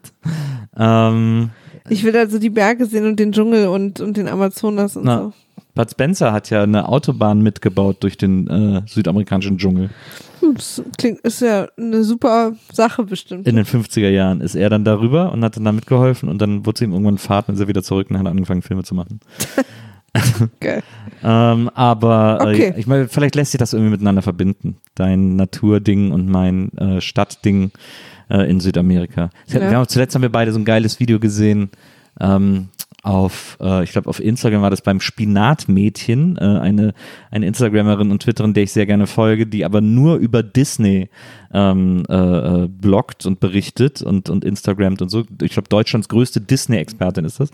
Ähm, Ich will also die Berge sehen und den Dschungel und, und den Amazonas und Na. so. Bud Spencer hat ja eine Autobahn mitgebaut durch den äh, südamerikanischen Dschungel. Hm, Das klingt, ist ja eine super Sache bestimmt. In den 50er Jahren ist er dann darüber und hat dann da mitgeholfen und dann wurde es ihm irgendwann Fahrt und ist er wieder zurück und hat angefangen, Filme zu machen. Geil. Ähm, aber Okay. äh, ich meine, vielleicht lässt sich das irgendwie miteinander verbinden. Dein Naturding und mein äh, Stadtding äh, in Südamerika. Ja. Haben, zuletzt haben wir beide so ein geiles Video gesehen. Ähm, auf, äh, ich glaube, auf Instagram war das beim Spinatmädchen, äh, eine, eine Instagramerin und Twitterin, der ich sehr gerne folge, die aber nur über Disney ähm, äh, äh, bloggt und berichtet und, und Instagramt und so. Ich glaube, Deutschlands größte Disney-Expertin ist das.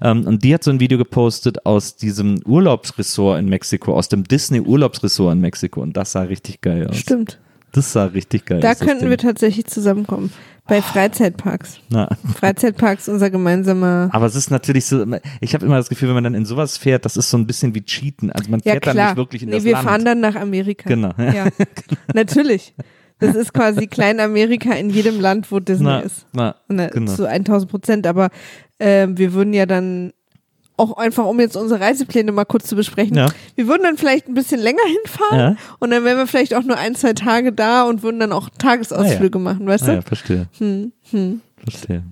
Ähm, und die hat so ein Video gepostet aus diesem Urlaubsressort in Mexiko, aus dem Disney-Urlaubsressort in Mexiko. Und das sah richtig geil aus. Stimmt. Das sah richtig geil Da aus. das könnten wir tatsächlich zusammenkommen. Bei Freizeitparks. Na, Freizeitparks, unser gemeinsamer. aber es ist natürlich so, ich habe immer das Gefühl, wenn man dann in sowas fährt, das ist so ein bisschen wie Cheaten. Also man Ja, fährt dann klar. nicht wirklich in nee, das wir Land. fahren dann nach Amerika. Genau. Ja, natürlich. Das ist quasi Klein-Amerika in jedem Land, wo Disney na, ist. na, Na, genau. Zu 1000 Prozent. Aber ähm, wir würden ja dann auch einfach, um jetzt unsere Reisepläne mal kurz zu besprechen, Ja. wir würden dann vielleicht ein bisschen länger hinfahren Ja. und dann wären wir vielleicht auch nur ein, zwei Tage da und würden dann auch Tagesausflüge machen, weißt Ah, du? ja, verstehe. Hm, hm. Verstehe.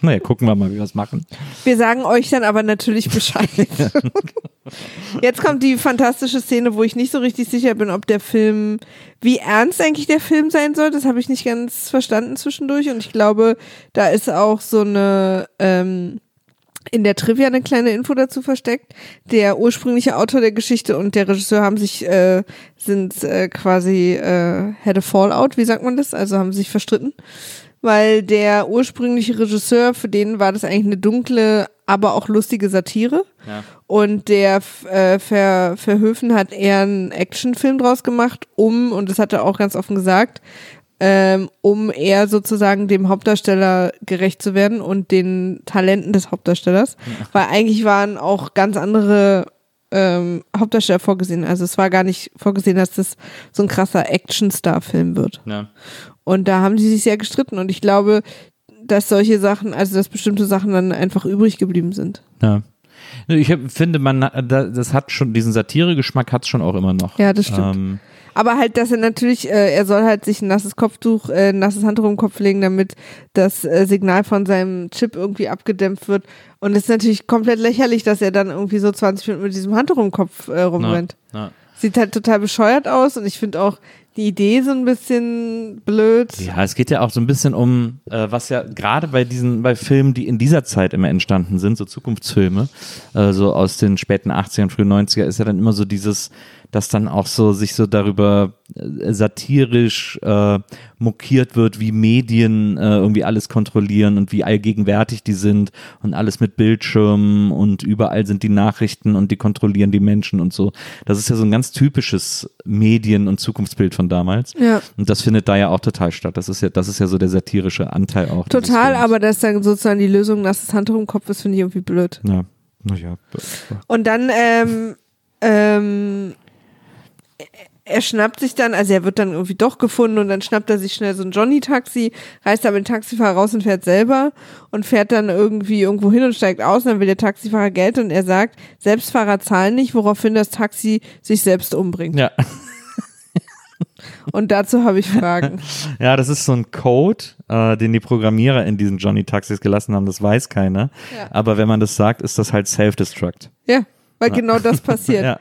Naja, gucken wir mal, wie wir es machen. Wir sagen euch dann aber natürlich Bescheid. Jetzt kommt die fantastische Szene, wo ich nicht so richtig sicher bin, ob der Film, wie ernst eigentlich der Film sein soll. Das habe ich nicht ganz verstanden zwischendurch. Und ich glaube, da ist auch so eine, ähm, in der Trivia eine kleine Info dazu versteckt. Der ursprüngliche Autor der Geschichte und der Regisseur haben sich, äh, sind äh, quasi, äh, had a fallout, wie sagt man das? Also haben sich verstritten weil der ursprüngliche Regisseur, für den war das eigentlich eine dunkle, aber auch lustige Satire. Ja. Und der äh, Ver, Verhöfen hat eher einen Actionfilm draus gemacht, um, und das hat er auch ganz offen gesagt, ähm, um eher sozusagen dem Hauptdarsteller gerecht zu werden und den Talenten des Hauptdarstellers. Weil eigentlich waren auch ganz andere ähm, Hauptdarsteller vorgesehen. Also es war gar nicht vorgesehen, dass das so ein krasser Action-Star-Film wird. Ja. Und da haben die sich sehr gestritten. Und ich glaube, dass solche Sachen, also dass bestimmte Sachen dann einfach übrig geblieben sind. ja. Ich finde, man, da- das hat schon, diesen Satire-Geschmack hat es schon auch immer noch. Ja, das stimmt. Ähm, Aber halt, dass er natürlich, äh, er soll halt sich ein nasses Kopftuch, äh, ein nasses Handtuch im Kopf legen, damit das äh, Signal von seinem Chip irgendwie abgedämpft wird. Und es ist natürlich komplett lächerlich, dass er dann irgendwie so 20 Minuten mit diesem Handtuch im Kopf äh, na, rumrennt. na. Sieht halt total bescheuert aus und ich finde auch die Idee so ein bisschen blöd. Ja, es geht ja auch so ein bisschen um, äh, was ja gerade bei diesen, bei Filmen, die in dieser Zeit immer entstanden sind, so Zukunftsfilme, äh, so aus den späten 80ern, frühen 90er, ist ja dann immer so dieses, dass dann auch so sich so darüber äh, satirisch äh, mokiert wird, wie Medien äh, irgendwie alles kontrollieren und wie allgegenwärtig die sind und alles mit Bildschirmen und überall sind die Nachrichten und die kontrollieren die Menschen und so. Das ist ja so ein ganz typisches Medien- und Zukunftsbild von damals. Ja. Und das findet da ja auch total statt. Das ist ja, das ist ja so der satirische Anteil auch. Total, aber dass dann sozusagen die Lösung nasses Handtuch im Kopf ist, finde ich irgendwie blöd. Ja, naja. Und dann, ähm, ähm, er schnappt sich dann, also er wird dann irgendwie doch gefunden und dann schnappt er sich schnell so ein Johnny-Taxi, reißt aber den Taxifahrer raus und fährt selber und fährt dann irgendwie irgendwo hin und steigt aus und dann will der Taxifahrer Geld und er sagt, Selbstfahrer zahlen nicht, woraufhin das Taxi sich selbst umbringt. Ja. Und dazu habe ich Fragen. ja, das ist so ein Code, äh, den die Programmierer in diesen Johnny-Taxis gelassen haben. Das weiß keiner. Ja. Aber wenn man das sagt, ist das halt Self-Destruct. Ja, weil genau das passiert. Ja.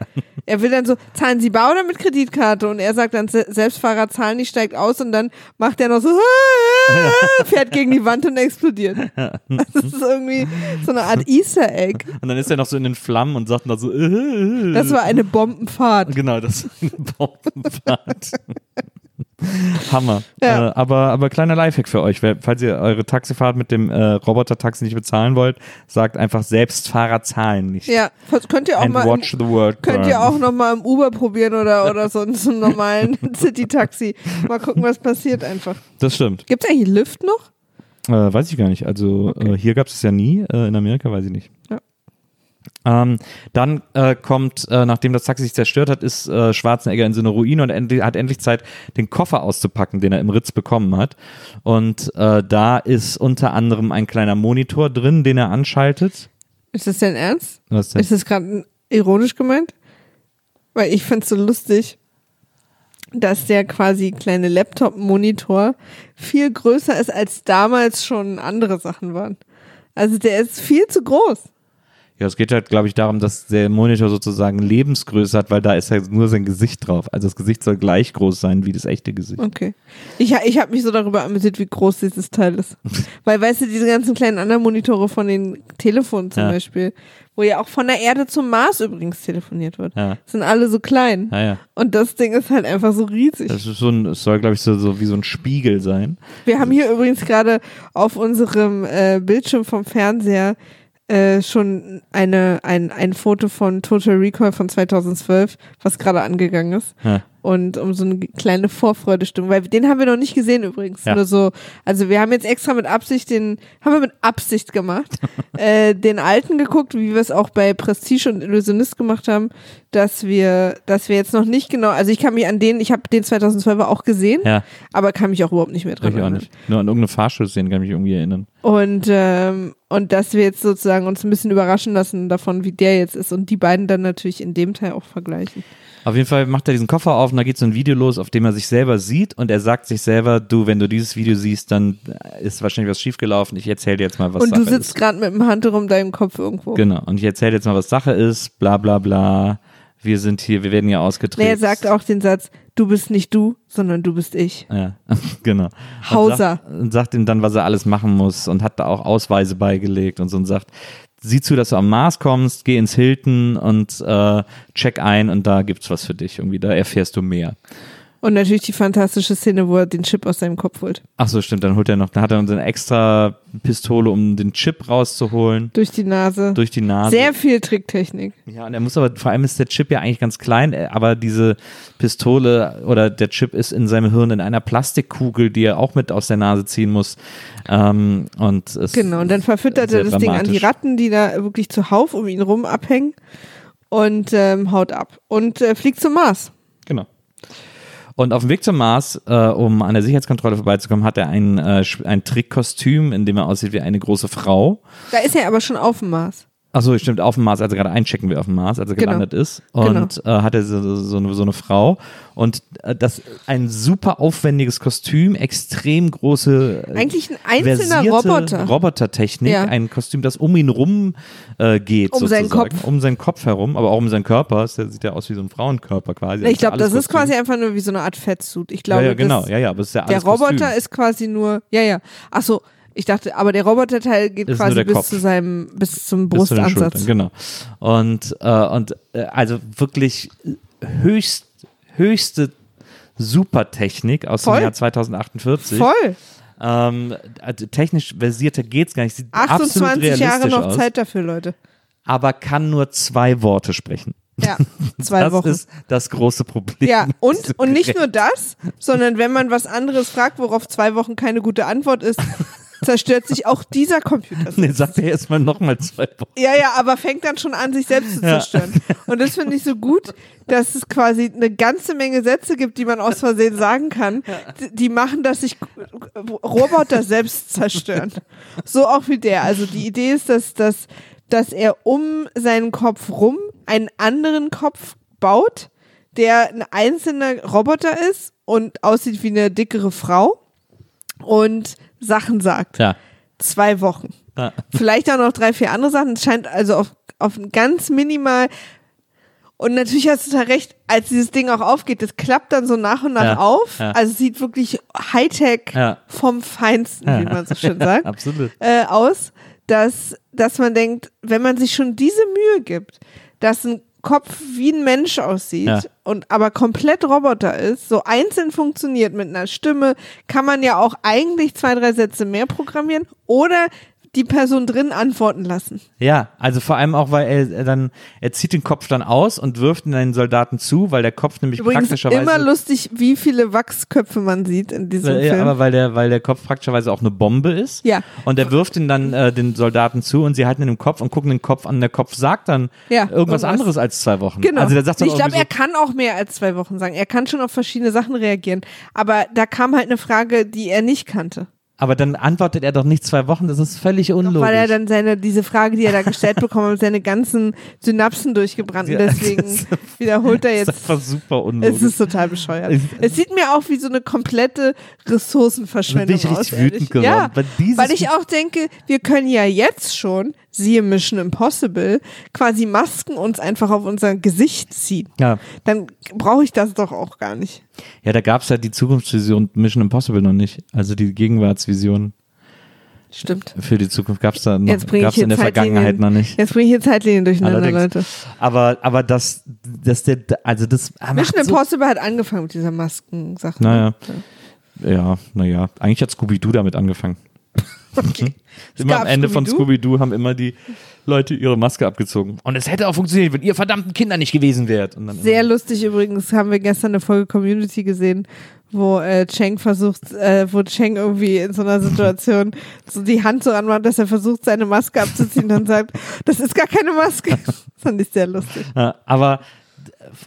Er will dann so, zahlen Sie bar oder mit Kreditkarte? Und er sagt dann, Se- Selbstfahrer zahlen nicht, steigt aus und dann macht er noch so, fährt gegen die Wand und explodiert. Das ist irgendwie so eine Art Easter Egg. Und dann ist er noch so in den Flammen und sagt noch so, Das war eine Bombenfahrt. Genau, das ist eine Bombenfahrt. Hammer. Ja. Äh, aber, aber kleiner Lifehack für euch. Falls ihr eure Taxifahrt mit dem äh, Roboter-Taxi nicht bezahlen wollt, sagt einfach Selbstfahrer zahlen nicht. Ja, könnt ihr auch And mal, watch im, the world könnt burn. ihr auch noch mal im Uber probieren oder, oder so, einem normalen City-Taxi. Mal gucken, was passiert einfach. Das stimmt. Gibt's eigentlich Lift noch? Äh, weiß ich gar nicht. Also äh, hier gab es es ja nie. Äh, in Amerika weiß ich nicht. Ja. Ähm, dann äh, kommt, äh, nachdem das Taxi sich zerstört hat, ist äh, Schwarzenegger in so eine Ruine und endlich, hat endlich Zeit, den Koffer auszupacken, den er im Ritz bekommen hat. Und äh, da ist unter anderem ein kleiner Monitor drin, den er anschaltet. Ist das denn ernst? Was denn? Ist das gerade ironisch gemeint? Weil ich find's so lustig, dass der quasi kleine Laptop-Monitor viel größer ist, als damals schon andere Sachen waren. Also der ist viel zu groß. Ja, es geht halt, glaube ich, darum, dass der Monitor sozusagen Lebensgröße hat, weil da ist halt nur sein Gesicht drauf. Also das Gesicht soll gleich groß sein wie das echte Gesicht. Okay. Ich, ich habe mich so darüber amüsiert, wie groß dieses Teil ist. Weil, weißt du, diese ganzen kleinen anderen Monitore von den Telefonen zum Ja. Beispiel, wo ja auch von der Erde zum Mars übrigens telefoniert wird, Ja. sind alle so klein. Ja, ja. Und das Ding ist halt einfach so riesig. Das ist so ein, es soll, glaube ich, so, so wie so ein Spiegel sein. Wir haben hier übrigens gerade auf unserem äh, Bildschirm vom Fernseher äh, schon eine, ein, ein Foto von Total Recall von 2012, was gerade angegangen ist. Ja. Und um so eine kleine Vorfreudestimmung, weil den haben wir noch nicht gesehen übrigens. Ja. Nur so, also wir haben jetzt extra mit Absicht den, haben wir mit Absicht gemacht, äh, den alten geguckt, wie wir es auch bei Prestige und Illusionist gemacht haben, dass wir, dass wir jetzt noch nicht genau, also ich kann mich an den, ich habe den 2012er auch gesehen, Ja, aber kann mich auch überhaupt nicht mehr dran ich auch erinnern. nicht. Nur an irgendeine Fahrschussszene kann ich mich irgendwie erinnern. Und, ähm, und dass wir jetzt sozusagen uns ein bisschen überraschen lassen davon, wie der jetzt ist und die beiden dann natürlich in dem Teil auch vergleichen. Auf jeden Fall macht er diesen Koffer auf und da geht so ein Video los, auf dem er sich selber sieht und er sagt sich selber, du, wenn du dieses Video siehst, dann ist wahrscheinlich was schiefgelaufen. Ich erzähle dir jetzt mal, was und Sache du sitzt ist. gerade mit dem Handtuch um deinem Kopf irgendwo. Genau. Und ich erzähle jetzt mal, was Sache ist, bla bla bla. Wir sind hier, wir werden hier ausgetrieben. Nee, er sagt auch den Satz, du bist nicht du, sondern du bist ich. Ja, genau. Und Hauser. Sagt, und sagt ihm dann, was er alles machen muss und hat da auch Ausweise beigelegt und so und sagt, sieh zu, dass du am Mars kommst, geh ins Hilton und äh, check ein und da gibt's was für dich. Irgendwie, da erfährst du mehr. Und natürlich die fantastische Szene, wo er den Chip aus seinem Kopf holt. Ach so, stimmt, dann holt er noch, dann hat er noch eine extra Pistole, um den Chip rauszuholen. Durch die Nase. Durch die Nase. Sehr viel Tricktechnik. Ja, und er muss aber, vor allem ist der Chip ja eigentlich ganz klein, äh, aber diese Pistole oder der Chip ist in seinem Hirn in einer Plastikkugel, die er auch mit aus der Nase ziehen muss. Ähm, und es Genau, und dann verfüttert er das Ding an die dramatisch. Ratten, die da wirklich zuhauf um ihn rum abhängen und ähm, haut ab und äh, fliegt zum Mars. Genau. Und auf dem Weg zum Mars, äh, um an der Sicherheitskontrolle vorbeizukommen, hat er ein, äh, ein Trickkostüm, in dem er aussieht wie eine große Frau. Da ist er aber schon auf dem Mars. Achso, stimmt, auf dem Mars, also gerade einchecken wir auf dem Mars, als er Genau. gelandet ist. Und äh, hat er so, so, eine, so eine Frau. Und äh, das ein super aufwendiges Kostüm, extrem große. äh, Eigentlich ein einzelner Roboter. Robotertechnik, Ja. ein Kostüm, das um ihn rum äh, geht. Um seinen sozusagen. Kopf. Um seinen Kopf herum, aber auch um seinen Körper. Das sieht ja aus wie so ein Frauenkörper quasi. ich glaube, alles das ist quasi einfach nur wie so eine Art Fettsuit. Ich glaube, ja, ja, genau. das, Ja, ja, aber es ist ja der alles Roboter Kostüm. ist quasi nur, ja, ja. Ach so, ich dachte, aber der Roboterteil geht Ist quasi bis Kopf. zu seinem, bis zum Bis zu Brustansatz. Genau. Und, äh, und äh, also wirklich höchst, höchste Supertechnik aus Voll. dem Jahr 2048. Voll. Ähm, also technisch versierter geht's gar nicht. Sieht absolut 28 realistisch Jahre noch aus, Zeit dafür, Leute. aber kann nur zwei Worte sprechen. Ja, zwei das Wochen. ist das große Problem. Ja, und, und nicht nur das, sondern wenn man was anderes fragt, worauf zwei Wochen keine gute Antwort ist, zerstört sich auch dieser Computer. Nee, sagt er erstmal nochmal zwei Wochen. Ja, ja, aber fängt dann schon an, sich selbst zu Ja. zerstören. Und das finde ich so gut, dass es quasi eine ganze Menge Sätze gibt, die man aus Versehen sagen kann, die- die machen, dass sich Roboter selbst zerstören. So auch wie der. Also die Idee ist, dass, dass, dass er um seinen Kopf rum einen anderen Kopf baut, der ein einzelner Roboter ist und aussieht wie eine dickere Frau und Sachen sagt. Ja. Zwei Wochen. Ja. Vielleicht auch noch drei, vier andere Sachen. Es scheint also auf, auf ganz minimal. Und natürlich hast du da recht, als dieses Ding auch aufgeht, das klappt dann so nach und nach Ja, auf. ja. Also es sieht wirklich Hightech vom Feinsten, wie man so schön sagt Absolut. äh, aus, dass, dass man denkt, wenn man sich schon diese Mühe gibt, dass ein Kopf wie ein Mensch aussieht Ja. und aber komplett Roboter ist, so einzeln funktioniert mit einer Stimme, kann man ja auch eigentlich zwei, drei Sätze mehr programmieren oder die Person drin antworten lassen. Ja, also vor allem auch, weil er, er dann, er zieht den Kopf dann aus und wirft ihn den Soldaten zu, weil der Kopf nämlich Übrigens praktischerweise. immer lustig, wie viele Wachsköpfe man sieht in diesem ja, Film. aber weil der, weil der Kopf praktischerweise auch eine Bombe ist. Ja. Und er wirft ihn dann äh, den Soldaten zu und sie halten ihn im Kopf und gucken den Kopf an. Der Kopf sagt dann Ja, irgendwas, irgendwas. anderes als zwei Wochen. Genau. Also der sagt dann ich glaube, irgendwie er kann auch mehr als zwei Wochen sagen. Er kann schon auf verschiedene Sachen reagieren. Aber da kam halt eine Frage, die er nicht kannte. Aber dann antwortet er doch nicht zwei Wochen. Das ist völlig unlogisch. Weil er dann seine, diese Frage, die er da gestellt bekommen hat, seine ganzen Synapsen durchgebrannt. Und deswegen das- wiederholt er das ist jetzt. einfach super unlogisch. Es ist total bescheuert. Es- Es sieht mir auch wie so eine komplette Ressourcenverschwendung Da bin ich richtig aus. wütend geworden, Ja, weil ich auch denke, wir können ja jetzt schon, siehe Mission Impossible, quasi Masken uns einfach auf unser Gesicht ziehen. ja. Dann brauche ich das doch auch gar nicht. ja, da gab es ja die Zukunftsvision Mission Impossible noch nicht. Also die Gegenwartsvision Stimmt. für die Zukunft gab es da noch, Jetzt bringe ich gab's hier in der Vergangenheit noch nicht. Jetzt bringe ich hier Zeitlinien durcheinander, Allerdings. Leute. Aber, aber das, das der, also das ah, Mission so, Impossible hat angefangen mit dieser Maskensache. Naja. Ja, naja. Eigentlich hat Scooby-Doo damit angefangen. Okay. Es Immer am Ende von Scooby-Doo. Haben immer die Leute ihre Maske abgezogen. Und es hätte auch funktioniert, wenn ihr verdammten Kinder nicht gewesen wärt. Sehr lustig übrigens, haben wir gestern eine Folge Community gesehen, wo äh, Cheng versucht, äh, wo Cheng irgendwie in so einer Situation so die Hand so anmacht, dass er versucht, seine Maske abzuziehen und dann sagt, das ist gar keine Maske. Das fand ich sehr lustig. Ja, aber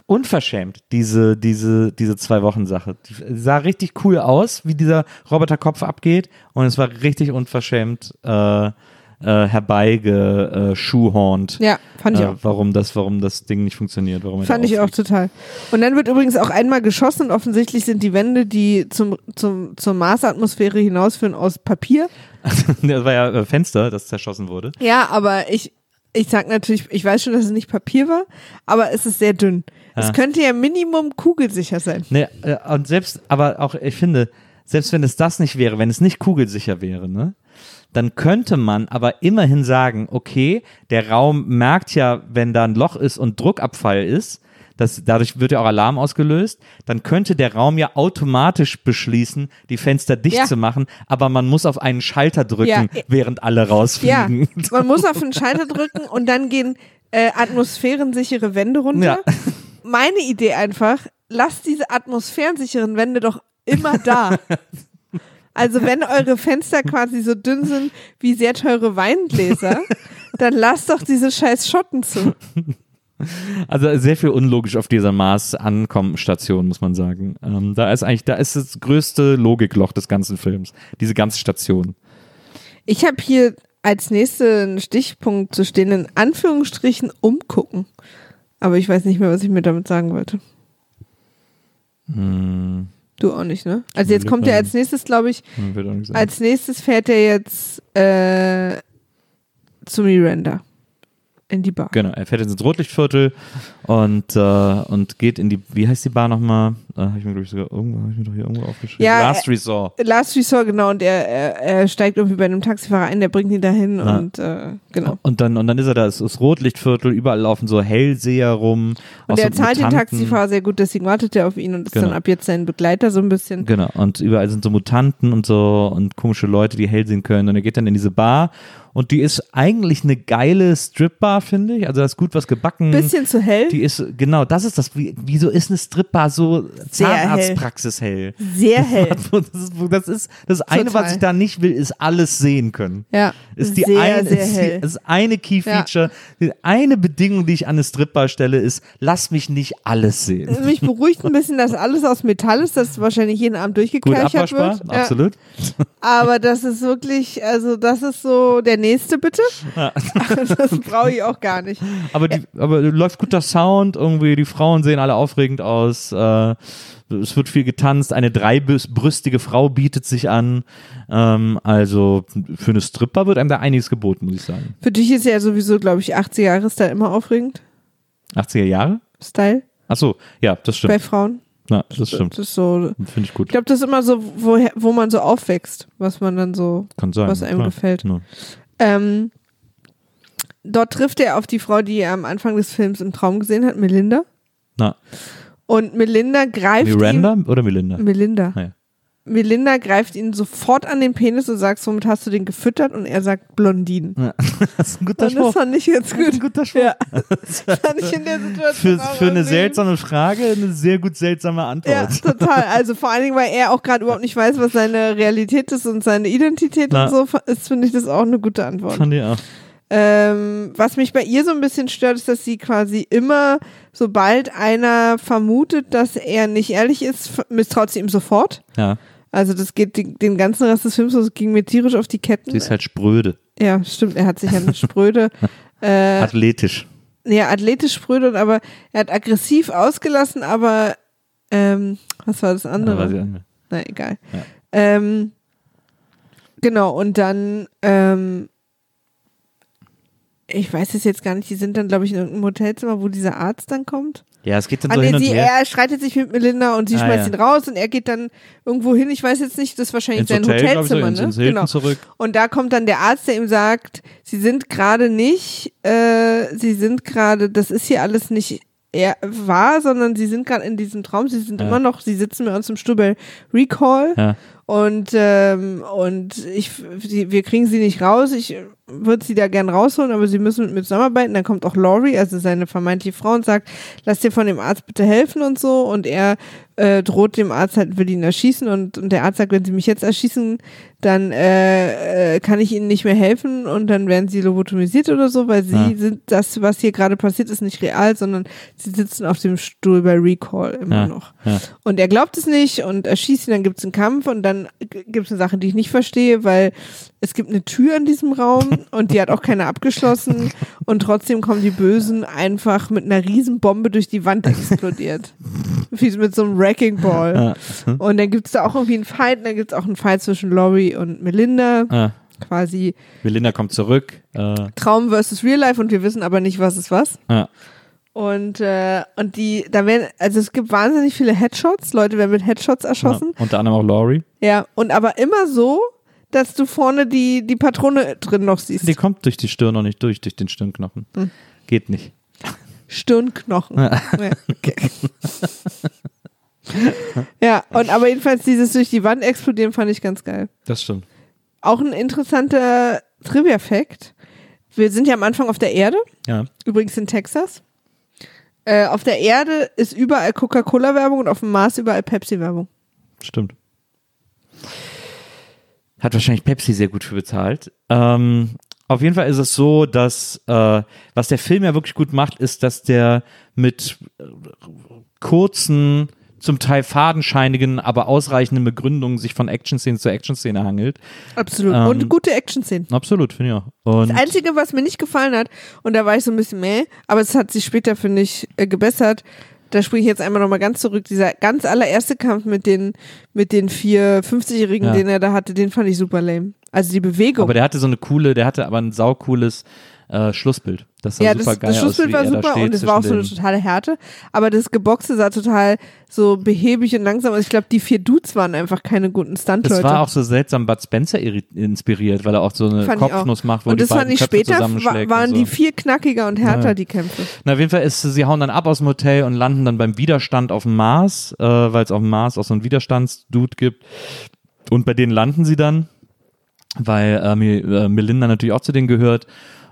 unverschämt, diese, diese, diese Zwei-Wochen-Sache. Die sah richtig cool aus, wie dieser Roboterkopf abgeht. Und es war richtig unverschämt äh, äh, herbeigeschuhhornt. Ja, fand ich äh, auch. warum das, warum das Ding nicht funktioniert. Warum Fand ich auch total. Und dann wird übrigens auch einmal geschossen und offensichtlich sind die Wände, die zum, zum, zur Marsatmosphäre hinausführen, aus Papier. das war ja äh, Fenster, das zerschossen wurde. Ja, aber ich, ich sag natürlich, ich weiß schon, dass es nicht Papier war, aber es ist sehr dünn. Ja. Es könnte ja Minimum kugelsicher sein. Ne, äh, und selbst, aber auch, ich finde, selbst wenn es das nicht wäre, wenn es nicht kugelsicher wäre, ne, dann könnte man aber immerhin sagen, okay, der Raum merkt ja, wenn da ein Loch ist und Druckabfall ist, das, dadurch wird ja auch Alarm ausgelöst, dann könnte der Raum ja automatisch beschließen, die Fenster dicht Ja. zu machen, aber man muss auf einen Schalter drücken, Ja. während alle Ja, rausfliegen. man muss auf den Schalter drücken und dann gehen äh, atmosphärensichere Wände runter. Ja. Meine Idee einfach, lasst diese atmosphärensicheren Wände doch immer da. Also wenn eure Fenster quasi so dünn sind wie sehr teure Weingläser, dann lasst doch diese scheiß Schotten zu. Also sehr viel unlogisch auf dieser Mars-Ankommen-Station, muss man sagen. Ähm, da ist eigentlich, da ist das größte Logikloch des ganzen Films. Diese ganze Station. Ich habe hier als nächsten Stichpunkt zu stehen, in Anführungsstrichen umgucken. Aber ich weiß nicht mehr, was ich mir damit sagen wollte. Hm, Du auch nicht, ne? Also jetzt kommt er als nächstes, glaube ich, sein. als nächstes fährt er jetzt äh, zu Miranda. In die Bar. Genau, er fährt ins Rotlichtviertel und, äh, und geht in die, wie heißt die Bar nochmal? Äh, habe ich mir, glaube ich, sogar irgendwo, ich mir doch hier irgendwo aufgeschrieben. Ja, Last Resort. Last Resort, genau, und er, er, er steigt irgendwie bei einem Taxifahrer ein, der bringt ihn dahin Ja. und äh, genau. Und dann, und dann ist er da, es ist Rotlichtviertel, überall laufen so Hellseher rum. Und er so zahlt den Mutanten. Taxifahrer sehr gut, deswegen wartet er auf ihn und ist Genau. dann ab jetzt sein Begleiter so ein bisschen. Genau, und überall sind so Mutanten und so und komische Leute, die hell sehen können. Und er geht dann in diese Bar und die ist eigentlich eine geile Stripbar, finde ich. Also da ist gut was gebacken. Bisschen zu hell, Die ist, genau, das ist das. Wie, wieso ist eine Stripbar so. Zahnarztpraxis hell? sehr hell. Das ist, das das eine, Total. was ich da nicht will, ist alles sehen können. Ja, Ist die sehr, eine, sehr ist. Die, ist eine Key Feature. Die eine Bedingung, die ich an eine Stripbar stelle, ist, lass mich nicht alles sehen. Mich beruhigt ein bisschen, dass alles aus Metall ist, dass wahrscheinlich jeden Abend Gut durchgekerchert wird. Ja, absolut. aber das ist wirklich, also das ist so der nächste bitte. das brauche ich auch gar nicht. Aber, die, aber läuft guter Sound, irgendwie, die Frauen sehen alle aufregend aus. Äh, es wird viel getanzt, eine dreibrüstige Frau bietet sich an. Ähm, also für eine Stripper wird einem da einiges geboten, muss ich sagen. Für dich ist ja sowieso, glaube ich, 80er Jahre Style immer aufregend. 80er Jahre? Style Ach so, ja, das bei stimmt. Frauen. Ja, das stimmt. Das ist so. Finde ich gut. Ich glaube, das ist immer so, woher, wo man so aufwächst, was man dann so, Kann sein. was einem klar. gefällt. Ja. Ähm, dort trifft er auf die Frau, die er am Anfang des Films im Traum gesehen hat, Melinda. Na, Und Melinda greift Miranda ihn. oder Melinda? Melinda. Ah, ja. Melinda greift ihn sofort an den Penis und sagt, womit hast du den gefüttert? Und er sagt Blondin. Das ist ein guter Und das fand ich jetzt gut. guter Ja. Das fand ich in der Situation Für, für eine seltsame Frage eine sehr gut seltsame Ja, Antwort. total. Also vor allen Dingen, weil er auch gerade überhaupt nicht weiß, was seine Realität ist und seine Identität Na. und so, ist, finde ich das auch eine gute Antwort. Fand ich auch. Ähm, was mich bei ihr so ein bisschen stört, ist, dass sie quasi immer, sobald einer vermutet, dass er nicht ehrlich ist, misstraut sie ihm sofort. Ja, Also das geht die, den ganzen Rest des Films, das ging mir tierisch auf die Ketten. sie ist halt spröde, ja, stimmt, er hat sich eine Spröde, äh, athletisch. ja, athletisch spröde, aber er hat aggressiv ausgelassen, aber ähm, was war das andere? Aber sie- Na, egal. Ja. Ähm, genau, und dann, ähm, ich weiß es jetzt gar nicht, die sind dann, glaube ich, in irgendeinem Hotelzimmer, wo dieser Arzt dann kommt. Ja, es geht dann Ah, so nee, hin und sie, her. er streitet sich mit Melinda und sie Ah, schmeißt ja. ihn raus und er geht dann irgendwo hin, ich weiß jetzt nicht, das ist wahrscheinlich Ins sein Hotel, glaub ich, so, Hotelzimmer, ins, ne? ins genau. zurück. Und da kommt dann der Arzt, der ihm sagt, sie sind gerade nicht, äh, sie sind gerade, das ist hier alles nicht er wahr, sondern sie sind gerade in diesem Traum, sie sind Ja. immer noch, sie sitzen bei uns im Stuhl bei Recall Ja. Und ähm, und ich, sie, wir kriegen sie nicht raus. Ich würde sie da gern rausholen, aber sie müssen mit mir zusammenarbeiten. Dann kommt auch Laurie, also seine vermeintliche Frau, und sagt, lass dir von dem Arzt bitte helfen und so. Und er äh, droht dem Arzt halt, will ihn erschießen und, und der Arzt sagt, wenn sie mich jetzt erschießen, dann äh, äh, kann ich ihnen nicht mehr helfen und dann werden sie lobotomisiert oder so, weil sie Ja. sind, das, was hier gerade passiert, ist nicht real, sondern sie sitzen auf dem Stuhl bei Recall immer Ja. noch. Ja. Und er glaubt es nicht und erschießt ihn, dann gibt es einen Kampf und dann gibt es eine Sache, die ich nicht verstehe, weil es gibt eine Tür in diesem Raum und die hat auch keiner abgeschlossen und trotzdem kommen die Bösen einfach mit einer riesen Bombe durch die Wand explodiert. Wie mit so einem Wrecking Ball. Und dann gibt es da auch irgendwie einen Fight, und dann gibt es auch einen Fight zwischen Laurie und Melinda. Ah, Quasi Melinda kommt zurück. Äh, Traum versus Real Life und wir wissen aber nicht, was ist was. ja. Und, äh, und die, da werden, also es gibt wahnsinnig viele Headshots, Leute werden mit Headshots erschossen. Ja. Unter anderem auch Laurie. Ja, und aber immer so, dass du vorne die, die Patrone drin noch siehst. Die kommt durch die Stirn noch nicht durch, durch den Stirnknochen. Hm. Geht nicht. Stirnknochen. Ja, okay. ja, und aber jedenfalls dieses durch die Wand explodieren fand ich ganz geil. Das stimmt. Auch ein interessanter Trivia-Fact. Wir sind ja am Anfang auf der Erde, Ja. übrigens in Texas. Äh, auf der Erde ist überall Coca-Cola-Werbung und auf dem Mars überall Pepsi-Werbung. Stimmt. Hat wahrscheinlich Pepsi sehr gut für bezahlt. Ähm, auf jeden Fall ist es so, dass äh, was der Film ja wirklich gut macht, ist, dass der mit kurzen, zum Teil fadenscheinigen, aber ausreichenden Begründungen sich von Action-Szene zu Action-Szene hangelt. Absolut. Ähm, und gute Action-Szenen. Absolut, finde ich auch. Und Das Einzige, was mir nicht gefallen hat, und da war ich so ein bisschen meh, aber es hat sich später, finde ich, äh, gebessert. Da springe ich jetzt einmal nochmal ganz zurück. Dieser ganz allererste Kampf mit den, mit den vier 50-Jährigen, Ja. den er da hatte, den fand ich super lame. Also die Bewegung. aber der hatte so eine coole, der hatte aber ein saucooles äh, Schlussbild. Das sah ja, super das, geil das Schlussbild aus, war er super und es war auch so eine totale Härte. Aber das Geboxe sah total so behäbig und langsam. aus. ich glaube, die vier Dudes waren einfach keine guten Das Stuntleute. war auch so seltsam Bud Spencer iri- inspiriert, weil er auch so eine Fand Kopfnuss macht, wo und die das fand ich Köpfe später, wa- zusammenschlägt. waren so. die viel knackiger und härter, Ja. die Kämpfe. Na, auf jeden Fall ist, sie hauen dann ab aus dem Hotel und landen dann beim Widerstand auf dem Mars, äh, weil es auf dem Mars auch so einen Widerstandsdude gibt. Und bei denen landen sie dann, weil äh, äh, Melinda natürlich auch zu denen gehört.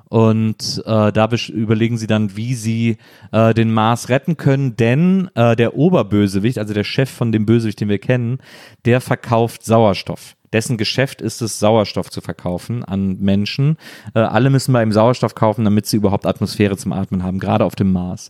Und äh, da überlegen sie dann, wie sie äh, den Mars retten können, denn äh, der Oberbösewicht, also der Chef von dem Bösewicht, den wir kennen, der verkauft Sauerstoff. Dessen Geschäft ist es, Sauerstoff zu verkaufen an Menschen. Äh, alle müssen bei ihm Sauerstoff kaufen, damit sie überhaupt Atmosphäre zum Atmen haben, gerade auf dem Mars.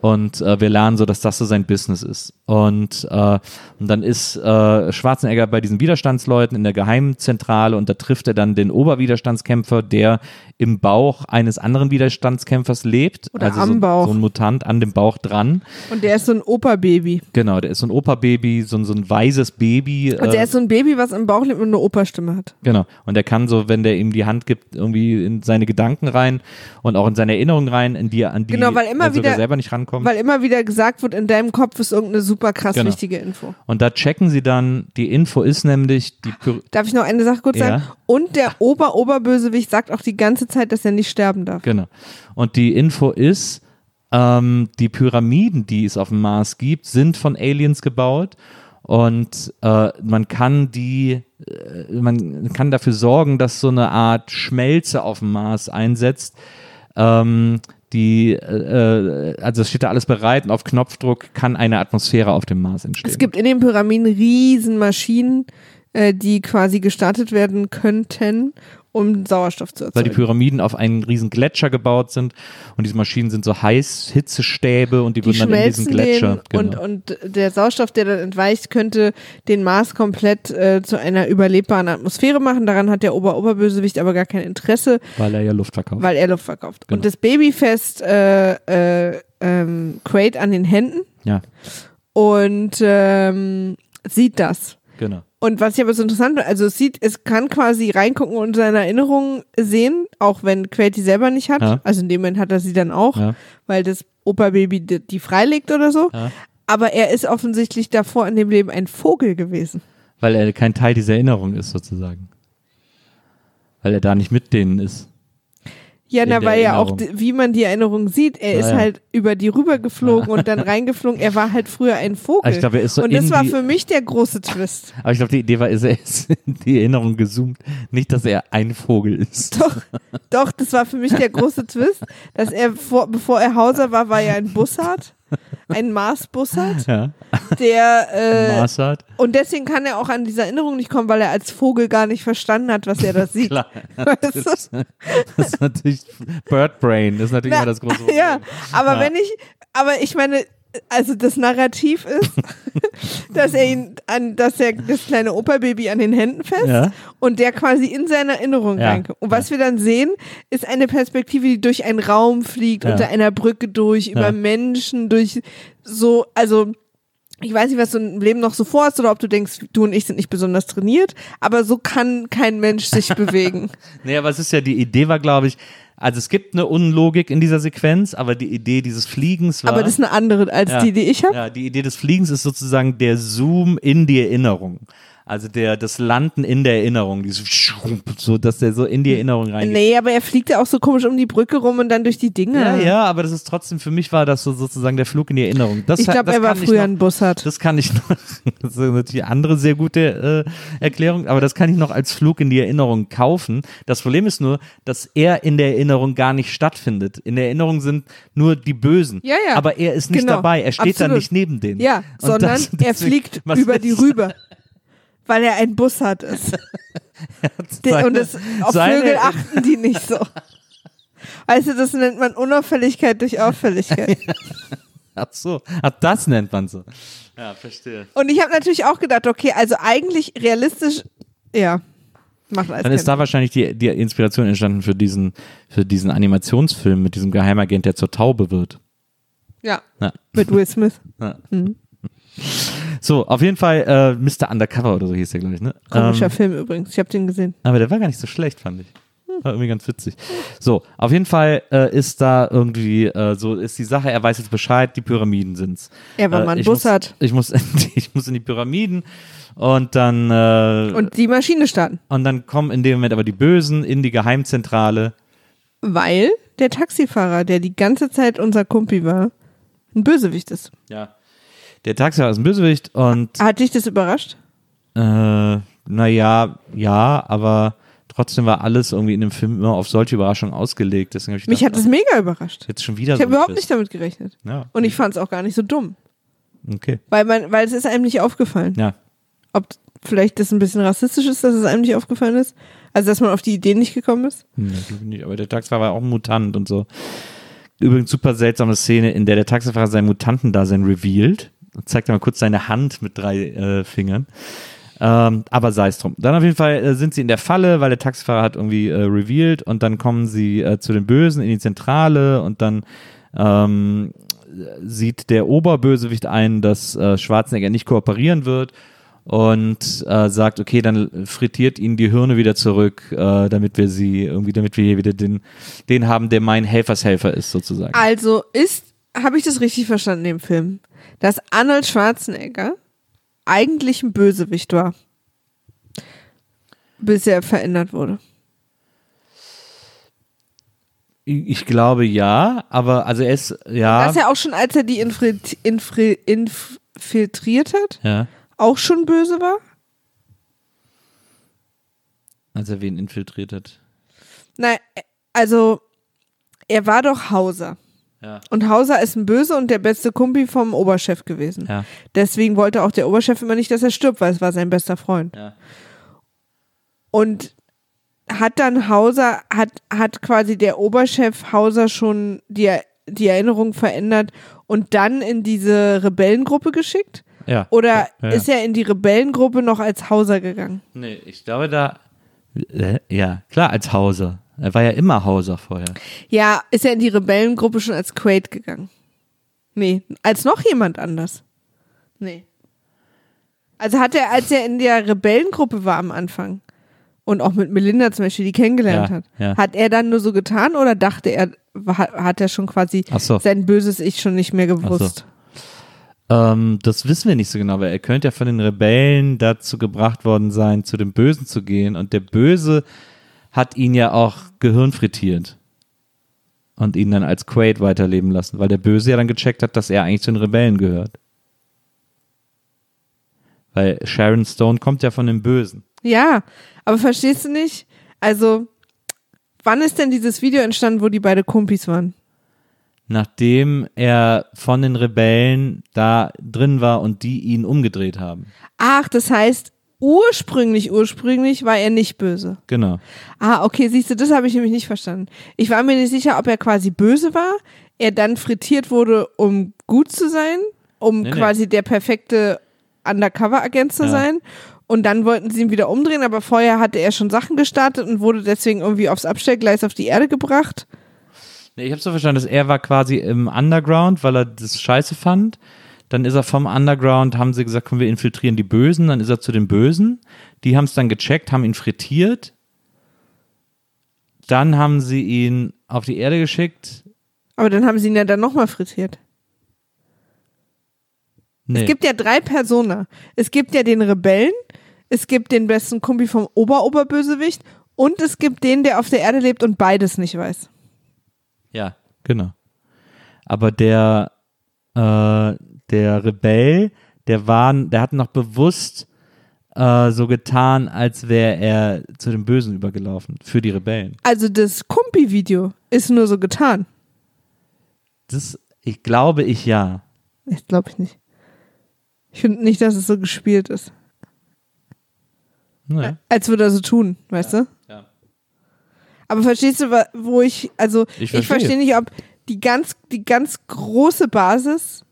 Und äh, wir lernen so, dass das so sein Business ist. Und, äh, und dann ist äh, Schwarzenegger bei diesen Widerstandsleuten in der Geheimzentrale und da trifft er dann den Oberwiderstandskämpfer, der im Bauch eines anderen Widerstandskämpfers lebt. Oder also am so, Bauch. so ein Mutant an dem Bauch dran. Und der ist so ein Opa-Baby. Genau, der ist so ein Opa-Baby, so ein, so ein weises Baby. Und der ist so ein Baby, was im Bauch lebt eine Opa-Stimme hat. Genau. Und der kann so, wenn der ihm die Hand gibt, irgendwie in seine Gedanken rein und auch in seine Erinnerungen rein, in die, an die Genau, weil immer er wieder- selber nicht rankommt. Weil immer wieder gesagt wird, in deinem Kopf ist irgendeine super krass Genau. wichtige Info. und da checken sie dann, die Info ist nämlich, die Py Darf ich noch eine Sache kurz Ja. sagen? Und der Ober-Oberbösewicht sagt auch die ganze Zeit, dass er nicht sterben darf. genau. Und die Info ist, ähm, die Pyramiden, die es auf dem Mars gibt, sind von Aliens gebaut. Und äh, man kann die, äh, man kann dafür sorgen, dass so eine Art Schmelze auf dem Mars einsetzt. Ähm, die, äh, also es steht da alles bereit und auf Knopfdruck kann eine Atmosphäre auf dem Mars entstehen. Es gibt in den Pyramiden riesen Maschinen, äh, die quasi gestartet werden könnten, um Sauerstoff zu weil die erzeugen. Pyramiden auf einen riesen Gletscher gebaut sind und diese Maschinen sind so heiß Hitzestäbe und die, Die würden dann in diesen Gletscher den genau. und, und der Sauerstoff, der dann entweicht, könnte den Mars komplett äh, zu einer überlebbaren Atmosphäre machen. Daran hat der Ober-Oberbösewicht aber gar kein Interesse, weil er ja Luft verkauft. weil er Luft verkauft. Genau. Und das Baby fest äh, äh, ähm, Quaid an den Händen ja, und ähm, sieht das. genau. Und was ich aber so interessant finde, also es sieht, es kann quasi reingucken und seine Erinnerungen sehen, auch wenn Quaid die selber nicht hat. Ja. Also in dem Moment hat er sie dann auch, Ja. weil das Opa-Baby die, die freilegt oder so. Ja. Aber er ist offensichtlich davor in dem Leben ein Vogel gewesen. Weil er kein Teil dieser Erinnerung ist sozusagen. Weil er da nicht mit denen ist. Ja, na, weil ja auch, wie man die Erinnerung sieht, er Ja, ist ja. halt über die rübergeflogen und dann reingeflogen. Er war halt früher ein Vogel. Aber ich glaube, er ist so und das war für mich der große Twist. Aber ich glaube, die Idee war, ist, er ist in die Erinnerung gezoomt. Nicht, dass er ein Vogel ist. Doch, doch, das war für mich der große Twist, dass er, vor, bevor er Hauser war, war er ein Bussard, ein Mars-Bussard, Ja. der, äh, und deswegen kann er auch an diese Erinnerung nicht kommen, weil er als Vogel gar nicht verstanden hat, was er da sieht. Klar. Das, ist- das ist natürlich Bird Brain. Das ist natürlich Na, immer das große Problem. Ja, aber Ja. wenn ich, aber ich meine, also das Narrativ ist, dass er ihn an, dass er das kleine Opa-Baby an den Händen fest Ja. und der quasi in seine Erinnerung Ja. reinkommt. Und was wir dann sehen, ist eine Perspektive, die durch einen Raum fliegt, Ja. unter einer Brücke durch, über. Menschen, durch so, also ich weiß nicht, was du im Leben noch so vorhast oder ob du denkst, du und ich sind nicht besonders trainiert, aber so kann kein Mensch sich bewegen. Aber es ist ja, die Idee war, glaube ich, also es gibt eine Unlogik in dieser Sequenz, aber die Idee dieses Fliegens war. Aber das ist eine andere als Ja. die, die ich habe. Ja, die Idee des Fliegens ist sozusagen der Zoom in die Erinnerung. Also der, das Landen in der Erinnerung, dieses so, dass der so in die Erinnerung reingeht. Nee, aber er fliegt ja auch so komisch um die Brücke rum und dann durch die Dinge. Ja, ja, aber das ist trotzdem, für mich war das so sozusagen der Flug in die Erinnerung. Das, Ich glaube, er war früher noch, ein Bussard. Das kann ich noch, das ist natürlich eine andere sehr gute äh, Erklärung, aber das kann ich noch als Flug in die Erinnerung kaufen. Das Problem ist nur, dass er in der Erinnerung gar nicht stattfindet. In der Erinnerung sind nur die Bösen. Ja, ja. Aber er ist nicht Genau. dabei. Er steht Absolut. da nicht neben denen. Ja, Und sondern das- er deswegen- fliegt was über die rüber. Weil er ein Bussard ist. Der- seine- und das, auf Vögel achten die nicht so. Weißt du, das nennt man Unauffälligkeit durch Auffälligkeit. Ach so, Ach, das nennt man so. Ja, verstehe. Und ich habe natürlich auch gedacht, okay, also eigentlich realistisch, ja, macht alles Dann ist da wahrscheinlich die, die Inspiration entstanden für diesen, für diesen Animationsfilm mit diesem Geheimagent, der zur Taube wird. Ja, Ja. mit Will Smith. Ja. Mhm. So, auf jeden Fall äh, Mr. Undercover oder so hieß der, glaube ich. Ne? Komischer Ähm, Film übrigens. Ich habe den gesehen. aber der war gar nicht so schlecht, fand ich. War irgendwie ganz witzig. So, auf jeden Fall äh, ist da irgendwie, äh, so ist die Sache, er weiß jetzt Bescheid, die Pyramiden sind's. Er war äh, mal ein ich muss, Bussard. ich muss, ich muss in die Pyramiden und dann, äh, Und die Maschine starten. und dann kommen in dem Moment aber die Bösen in die Geheimzentrale. Weil der Taxifahrer, der die ganze Zeit unser Kumpi war, ein Bösewicht ist. Ja. Der Taxifahrer ist ein Bösewicht und Hat dich das überrascht? Äh, naja, ja, aber trotzdem war alles irgendwie in dem Film immer auf solche Überraschungen ausgelegt. Deswegen ich Mich gedacht, hat es mega überrascht. jetzt schon wieder Ich so habe überhaupt nicht damit gerechnet. Ja, Und ich fand es auch gar nicht so dumm. okay. Weil man, weil es ist einem nicht aufgefallen. Ja. Ob, vielleicht das ein bisschen rassistisch ist, dass es einem nicht aufgefallen ist? Also, dass man auf die Idee nicht gekommen ist? Ich nicht. Aber der Taxifahrer war auch ein Mutant und so. Übrigens super seltsame Szene, in der der Taxifahrer sein Mutantendasein revealed. Zeigt mal kurz seine Hand mit drei äh, Fingern. Ähm, aber sei es drum. Dann auf jeden Fall äh, sind sie in der Falle, weil der Taxifahrer hat irgendwie äh, revealed und dann kommen sie äh, zu den Bösen in die Zentrale und dann ähm, sieht der Oberbösewicht ein, dass äh, Schwarzenegger nicht kooperieren wird und äh, sagt, okay, dann frittiert ihnen die Hirne wieder zurück, äh, damit wir sie irgendwie, damit wir hier wieder den, den haben, der mein Helfershelfer ist, sozusagen. Also ist, habe ich das richtig verstanden im Film, dass Arnold Schwarzenegger eigentlich ein Bösewicht war, bis er verändert wurde. Ich glaube ja, aber also er ist, ja. Dass er auch schon, als er die infri infri infiltriert hat, ja. auch schon böse war? Als er wen infiltriert hat. Nein, also er war doch Hauser. Ja. Und Hauser ist ein Böse und der beste Kumpi vom Oberchef gewesen. Ja. Deswegen wollte auch der Oberchef immer nicht, dass er stirbt, weil es war sein bester Freund. Ja. Und hat dann Hauser, hat, hat quasi der Oberchef Hauser schon die, die Erinnerung verändert und dann in diese Rebellengruppe geschickt? Ja. Oder ja, ja. ist er in die Rebellengruppe noch als Hauser gegangen? Nee, ich glaube da. Äh, ja, klar, als Hauser. Er war ja immer Hauser vorher. Ja, ist er in die Rebellengruppe schon als Quaid gegangen? Nee, als noch jemand anders. Nee. Also hat er, als er in der Rebellengruppe war am Anfang und auch mit Melinda zum Beispiel, die kennengelernt Ja, hat, ja. hat er dann nur so getan oder dachte er, hat, er schon quasi so. sein böses Ich schon nicht mehr gewusst? Ähm, das wissen wir nicht so genau, weil er könnte ja von den Rebellen dazu gebracht worden sein, zu dem Bösen zu gehen. Und der Böse hat ihn ja auch Gehirn frittiert. Und ihn dann als Quaid weiterleben lassen, weil der Böse ja dann gecheckt hat, dass er eigentlich zu den Rebellen gehört. Weil Sharon Stone kommt ja von dem Bösen. Ja, aber verstehst du nicht? Also, wann ist denn dieses Video entstanden, wo die beide Kumpis waren? Nachdem er von den Rebellen da drin war und die ihn umgedreht haben. Ach, das heißt, ursprünglich, ursprünglich war er nicht böse. Genau. Ah, okay, siehst du, das habe ich nämlich nicht verstanden. Ich war mir nicht sicher, ob er quasi böse war, er dann frittiert wurde, um gut zu sein, um Nee, nee. quasi der perfekte Undercover-Agent zu Ja. sein. Und dann wollten sie ihn wieder umdrehen, aber vorher hatte er schon Sachen gestartet und wurde deswegen irgendwie aufs Abstellgleis auf die Erde gebracht. Nee, ich habe so verstanden, dass er war quasi im Underground, weil er das scheiße fand. Dann ist er vom Underground, haben sie gesagt, komm, wir infiltrieren die Bösen. Dann ist er zu den Bösen. Die haben es dann gecheckt, haben ihn frittiert. Dann haben sie ihn auf die Erde geschickt. Aber dann haben sie ihn ja dann nochmal frittiert. Nee. Es gibt ja drei Personen. Es gibt ja den Rebellen, es gibt den besten Kumpi vom Ober-Oberbösewicht und es gibt den, der auf der Erde lebt und beides nicht weiß. Ja, genau. Aber der, äh, der Rebell, der war, der hat noch bewusst äh, so getan, als wäre er zu den Bösen übergelaufen. Für die Rebellen. Also das Kumpi-Video ist nur so getan. Das, ich glaube ich ja. Ich glaube ich nicht. Ich finde nicht, dass es so gespielt ist. Naja. Als würde er so tun, weißt du? ja. Aber verstehst du, wo ich, also Ich ich, verstehe. verstehe nicht, ob die ganz, die ganz große Basis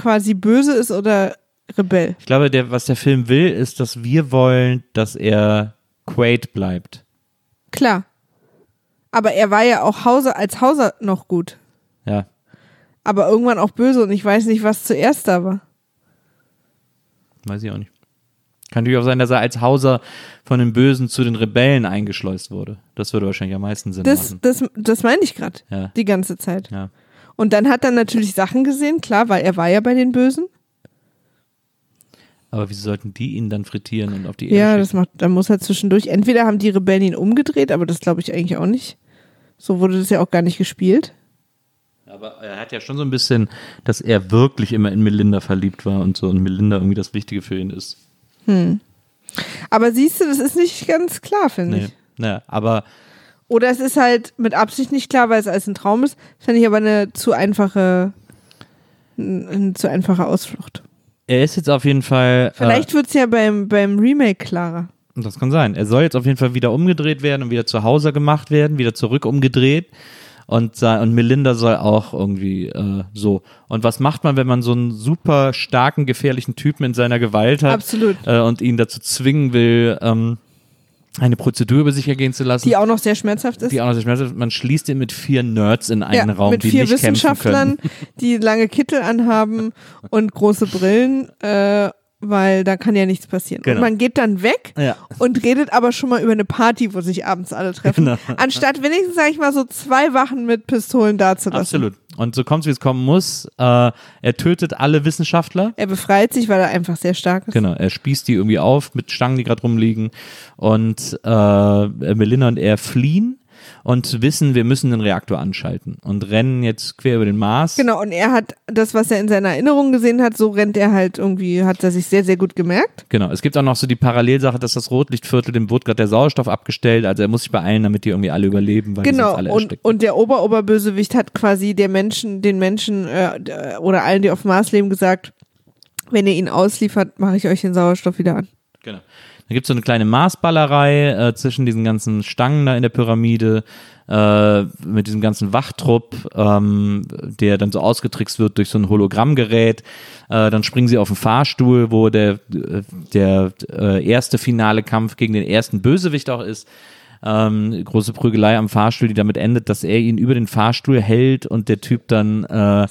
quasi böse ist oder Rebell. Ich glaube, der, was der Film will, ist, dass wir wollen, dass er Quaid bleibt. Klar. Aber er war ja auch Hauser, als Hauser noch gut. Ja. Aber irgendwann auch böse und ich weiß nicht, was zuerst da war. Weiß ich auch nicht. Kann natürlich auch sein, dass er als Hauser von den Bösen zu den Rebellen eingeschleust wurde. Das würde wahrscheinlich am meisten Sinn Das, machen. das, das meine ich gerade. Ja. Die ganze Zeit. Ja. Und dann hat er natürlich Sachen gesehen, klar, weil er war ja bei den Bösen. Aber wieso sollten die ihn dann frittieren und auf die Erde Ja, schicken? das macht, da muss er zwischendurch. Entweder haben die Rebellen ihn umgedreht, aber das glaube ich eigentlich auch nicht. So wurde das ja auch gar nicht gespielt. Aber er hat ja schon so ein bisschen, dass er wirklich immer in Melinda verliebt war und so und Melinda irgendwie das Wichtige für ihn ist. Aber siehst du, das ist nicht ganz klar, finde Nee. ich. Naja, aber Oder es ist halt mit Absicht nicht klar, weil es alles ein Traum ist. Finde ich aber eine zu einfache, eine zu einfache Ausflucht. er ist jetzt auf jeden Fall. Vielleicht wird's ja beim, beim Remake klarer. Äh, das kann sein. Er soll jetzt auf jeden Fall wieder umgedreht werden und wieder zu Hause gemacht werden, wieder zurück umgedreht. Und, und Melinda soll auch irgendwie äh, so. Und was macht man, wenn man so einen super starken, gefährlichen Typen in seiner Gewalt hat Absolut. Äh, und ihn dazu zwingen will, ähm, eine Prozedur über sich ergehen zu lassen? Die auch noch sehr schmerzhaft ist. die auch noch sehr schmerzhaft ist. Man schließt ihn mit vier Nerds in einen ja, Raum, mit die vier nicht kämpfen Wissenschaftlern, können. die lange Kittel anhaben und große Brillen, äh, weil da kann ja nichts passieren. Genau. Und man geht dann weg Ja. und redet aber schon mal über eine Party, wo sich abends alle treffen. Genau. Anstatt wenigstens, sag ich mal, so zwei Wachen mit Pistolen dazulassen. Absolut. Und so kommt es, wie es kommen muss. Äh, er tötet alle Wissenschaftler. Er befreit sich, weil er einfach sehr stark ist. Genau, er spießt die irgendwie auf mit Stangen, die gerade rumliegen. Und äh, Melinda und er fliehen und wissen, wir müssen den Reaktor anschalten und rennen jetzt quer über den Mars. Genau, und er hat das, was er in seiner Erinnerung gesehen hat, so rennt er halt irgendwie, hat er sich sehr, sehr gut gemerkt. Genau. Es gibt auch noch so die Parallelsache, dass das Rotlichtviertel, dem wurde gerade der Sauerstoff abgestellt. Also er muss sich beeilen, damit die irgendwie alle überleben, weil die Genau, sonst alle und, ersticken. und der Ober-Oberbösewicht hat quasi der Menschen, den Menschen äh, oder allen, die auf Mars leben, gesagt, wenn ihr ihn ausliefert, mache ich euch den Sauerstoff wieder an. Genau. Da gibt es so eine kleine Marsballerei äh, zwischen diesen ganzen Stangen da in der Pyramide, äh, mit diesem ganzen Wachtrupp, ähm, der dann so ausgetrickst wird durch so ein Hologrammgerät. Äh, dann springen sie auf den Fahrstuhl, wo der, äh, der äh, erste finale Kampf gegen den ersten Bösewicht auch ist. Ähm, große Prügelei am Fahrstuhl, die damit endet, dass er ihn über den Fahrstuhl hält und der Typ dann äh,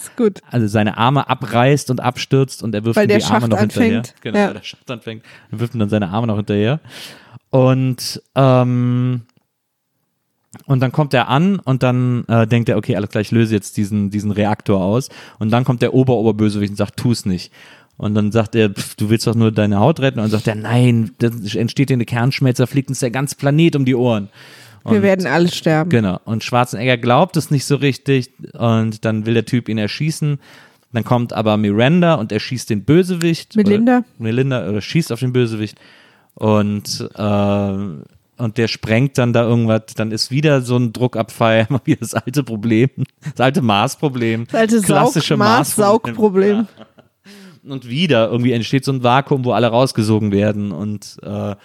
also seine Arme abreißt und abstürzt und er wirft ihm die Arme Schacht noch hinterher. anfängt. Genau, Ja. weil der Schacht anfängt. Er wirft ihm dann seine Arme noch hinterher. Und ähm, und dann kommt er an und dann äh, denkt er, okay, alles klar, ich löse jetzt diesen, diesen Reaktor aus. Und dann kommt der Ober-Oberbösewicht und sagt, tu's nicht. Und dann sagt er, pff, du willst doch nur deine Haut retten. Und dann sagt er, nein, dann entsteht hier eine Kernschmelze, fliegt uns der ganze Planet um die Ohren. Wir Und- werden alle sterben. Genau. Und Schwarzenegger glaubt es nicht so richtig und dann will der Typ ihn erschießen. Dann kommt aber Miranda und erschießt den Bösewicht. Melinda. Oder, Melinda oder schießt auf den Bösewicht. Und, äh, und der sprengt dann da irgendwas. Dann ist wieder so ein Druckabfall, immer wieder das alte Problem, das alte Maßproblem. Das alte klassische Maß-Saugproblem. Und wieder irgendwie entsteht so ein Vakuum, wo alle rausgesogen werden und äh,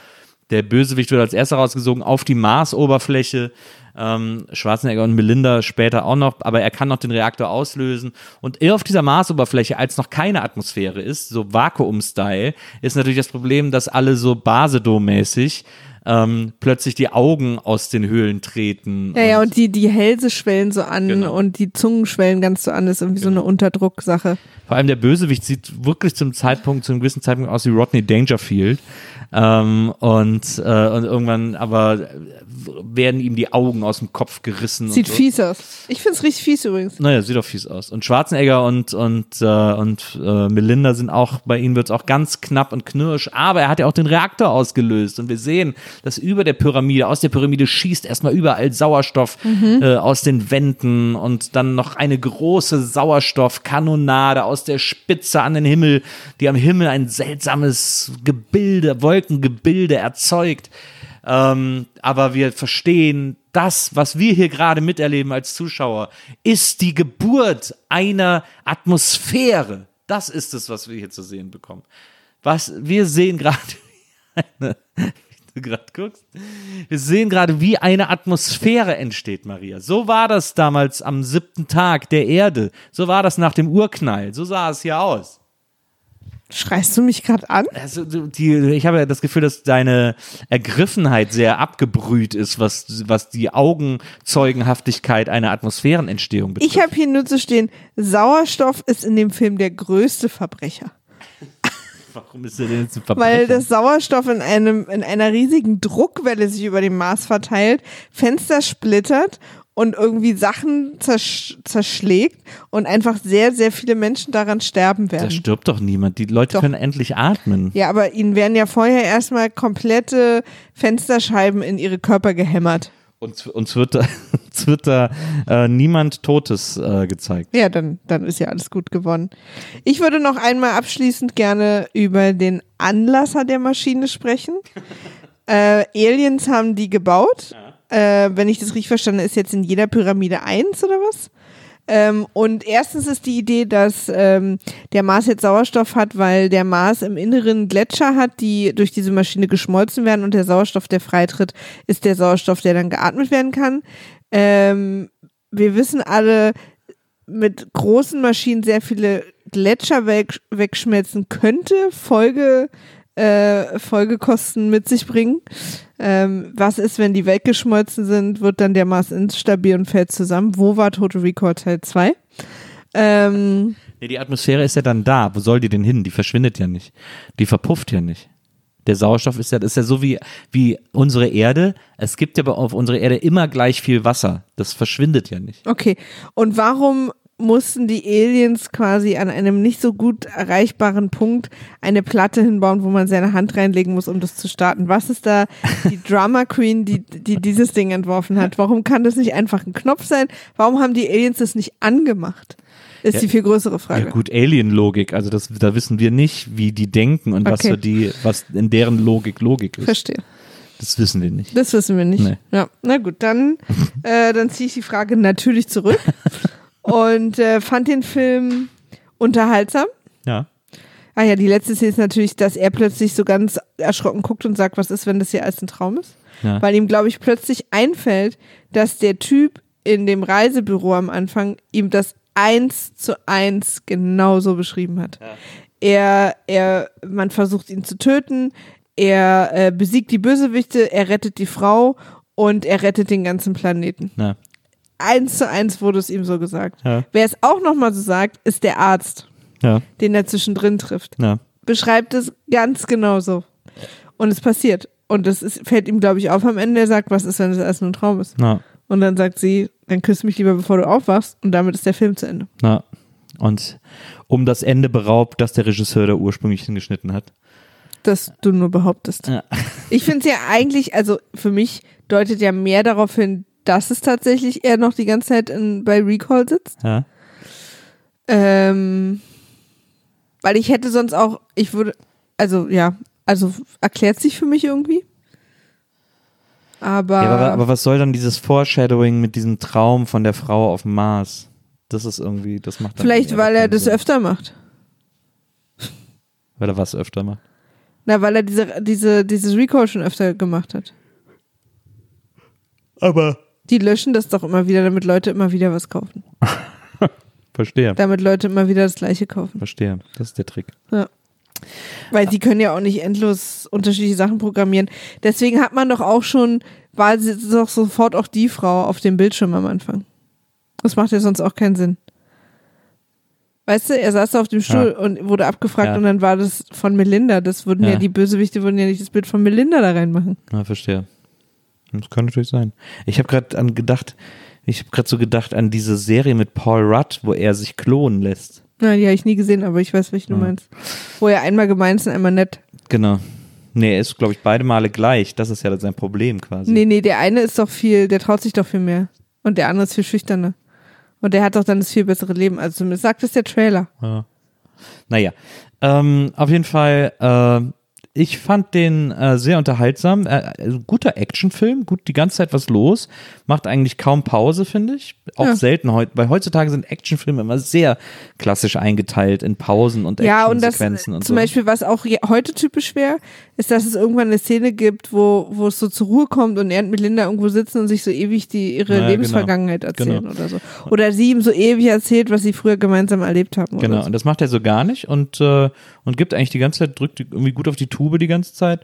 der Bösewicht wird als erster rausgesogen auf die Marsoberfläche. Ähm, Schwarzenegger und Melinda später auch noch, aber er kann noch den Reaktor auslösen. Und auf dieser Marsoberfläche, als noch keine Atmosphäre ist, so Vakuum-Style, ist natürlich das Problem, dass alle so Basedo-mäßig ähm, plötzlich die Augen aus den Höhlen treten. Ja, ja, und die, die Hälse schwellen so an Genau. und die Zungen schwellen ganz so an. Das ist irgendwie so eine Unterdrucksache. Vor allem der Bösewicht sieht wirklich zum Zeitpunkt, zu einem gewissen Zeitpunkt aus wie Rodney Dangerfield. Ähm, und, äh, und irgendwann aber werden ihm die Augen aus dem Kopf gerissen. Sieht und so. fies aus. Ich find's richtig fies übrigens. Naja, sieht doch fies aus. Und Schwarzenegger und, und, äh, und äh, Melinda sind auch, bei ihnen wird's auch ganz knapp und knirsch, aber er hat ja auch den Reaktor ausgelöst. Und wir sehen, dass über der Pyramide, aus der Pyramide schießt erstmal überall Sauerstoff äh, aus den Wänden und dann noch eine große Sauerstoffkanonade aus der Spitze an den Himmel, die am Himmel ein seltsames Gebilde, Wolkengebilde erzeugt. Ähm, aber wir verstehen, das, was wir hier gerade miterleben als Zuschauer, ist die Geburt einer Atmosphäre. Das ist es, was wir hier zu sehen bekommen. Was wir sehen gerade, du gerade guckst, wir sehen gerade, wie eine Atmosphäre entsteht, Maria. So war das damals am siebten Tag der Erde. So war das nach dem Urknall. So sah es hier aus. Schreist du mich gerade an? Also, die, ich habe ja das Gefühl, dass deine Ergriffenheit sehr abgebrüht ist, was, was die Augenzeugenhaftigkeit einer Atmosphärenentstehung betrifft. Ich habe hier nur zu stehen, Sauerstoff ist in dem Film der größte Verbrecher. Warum ist der denn jetzt ein Weil Verbrecher? das Sauerstoff in, einem, in einer riesigen Druckwelle sich über den Mars verteilt, Fenster splittert und irgendwie Sachen zersch zerschlägt und einfach sehr, sehr viele Menschen daran sterben da werden. stirbt doch niemand. Die Leute Doch. können endlich atmen. Ja, aber ihnen werden ja vorher erstmal komplette Fensterscheiben in ihre Körper gehämmert. Uns, uns wird da, uns wird da äh, niemand Totes äh, gezeigt. Ja, dann, dann ist ja alles gut gewonnen. Ich würde noch einmal abschließend gerne über den Anlasser der Maschine sprechen. Äh, Aliens haben die gebaut. Äh, wenn ich das richtig verstanden habe, ist jetzt in jeder Pyramide eins oder was? Ähm, und erstens ist die Idee, dass ähm, der Mars jetzt Sauerstoff hat, weil der Mars im Inneren Gletscher hat, die durch diese Maschine geschmolzen werden und der Sauerstoff, der freitritt, ist der Sauerstoff, der dann geatmet werden kann. Ähm, wir wissen alle, mit großen Maschinen sehr viele Gletscher weg, wegschmelzen könnte, Folge, äh, Folgekosten mit sich bringen. Ähm, was ist, wenn die weggeschmolzen sind, wird dann der Mars instabil und fällt zusammen. Wo war Total Recall Teil 2? Ähm, Nee, die Atmosphäre ist ja dann da. Wo soll die denn hin? Die verschwindet ja nicht. Die verpufft ja nicht. Der Sauerstoff ist ja, ist ja so wie, wie unsere Erde. Es gibt ja auf unserer Erde immer gleich viel Wasser. Das verschwindet ja nicht. okay. Und warum mussten die Aliens quasi an einem nicht so gut erreichbaren Punkt eine Platte hinbauen, wo man seine Hand reinlegen muss, um das zu starten? Was ist da die Drama Queen, die, die dieses Ding entworfen hat? Warum kann das nicht einfach ein Knopf sein? Warum haben die Aliens das nicht angemacht? Ist Ja. die viel größere Frage. Ja gut, Alien-Logik, also das, da wissen wir nicht, wie die denken und was Okay. für die, was in deren Logik Logik ist. Verstehe. Das wissen wir nicht. Das wissen wir nicht. Nee. Ja, na gut, dann, äh, dann ziehe ich die Frage natürlich zurück und äh, fand den Film unterhaltsam. Ja. Ah ja, die letzte Szene ist natürlich, dass er plötzlich so ganz erschrocken guckt und sagt, was ist, wenn das hier alles ein Traum ist? Ja. Weil ihm, glaube ich, plötzlich einfällt, dass der Typ in dem Reisebüro am Anfang ihm das eins zu eins genauso beschrieben hat. Er, er, man versucht ihn zu töten, er äh, besiegt die Bösewichte, er rettet die Frau und er rettet den ganzen Planeten. Ja. Eins zu eins wurde es ihm so gesagt. Ja. Wer es auch nochmal so sagt, ist der Arzt, Ja. den er zwischendrin trifft Ja. beschreibt es ganz genau so. Und es passiert. Und das ist, fällt ihm, glaube ich, auf am Ende. Er sagt, was ist, wenn das alles nur ein Traum ist? Und dann sagt sie, dann küss mich lieber, bevor du aufwachst. Und damit ist der Film zu Ende. Und um das Ende beraubt, das der Regisseur da ursprünglich hingeschnitten hat. Dass du nur behauptest. Ich finde es ja eigentlich, also für mich deutet ja mehr darauf hin, dass es tatsächlich er noch die ganze Zeit in, bei Recall sitzt. Ja. Ähm, weil ich hätte sonst auch, ich würde, also ja, also erklärt sich für mich irgendwie. Aber, Ja, aber, aber was soll dann dieses Foreshadowing mit diesem Traum von der Frau auf dem Mars? Das ist irgendwie, das macht dann vielleicht, weil er das Sinn. öfter macht. Weil er was öfter macht. Na, weil er diese, diese, dieses Recall schon öfter gemacht hat. Aber. Die löschen das doch immer wieder, damit Leute immer wieder was kaufen. Verstehe. Damit Leute immer wieder das gleiche kaufen. Verstehe. Das ist der Trick. Weil sie können ja auch nicht endlos unterschiedliche Sachen programmieren. Deswegen hat man doch auch schon, war sie doch sofort auch die Frau auf dem Bildschirm am Anfang. Das macht ja sonst auch keinen Sinn. Weißt du, er saß da auf dem Stuhl und wurde abgefragt Ja. und dann war das von Melinda. Das würden ja. Ja. die Bösewichte würden ja nicht das Bild von Melinda da reinmachen. Ja, verstehe. Das kann natürlich sein. Ich habe gerade an gedacht, ich habe gerade so gedacht an diese Serie mit Paul Rudd, wo er sich klonen lässt. Nein, die habe ich nie gesehen, aber ich weiß, welche du Ja. meinst. Wo er einmal gemein ist und einmal nett. Genau. Nee, er ist, glaube ich, beide Male gleich. Das ist ja sein Problem quasi. Nee, nee, der eine ist doch viel, der traut sich doch viel mehr. Und der andere ist viel schüchterner. Und der hat doch dann das viel bessere Leben. Also zumindest sagt es der Trailer. Ja. Naja, ähm, auf jeden Fall, äh, ich fand den äh, sehr unterhaltsam. Äh, also guter Actionfilm, gut die ganze Zeit was los. Macht eigentlich kaum Pause, finde ich. Auch Ja. selten heute, weil heutzutage sind Actionfilme immer sehr klassisch eingeteilt in Pausen und Ja, und das Actionsequenzen und, zum so. Beispiel, was auch heute typisch wäre, ist, dass es irgendwann eine Szene gibt, wo, wo es so zur Ruhe kommt und er und Melinda irgendwo sitzen und sich so ewig die, ihre Ja, Lebensvergangenheit genau. erzählen Genau. oder so. Oder sie ihm so ewig erzählt, was sie früher gemeinsam erlebt haben. Genau, Oder so. und das macht er so gar nicht und, äh, und gibt eigentlich die ganze Zeit, drückt irgendwie gut auf die Tube die ganze Zeit.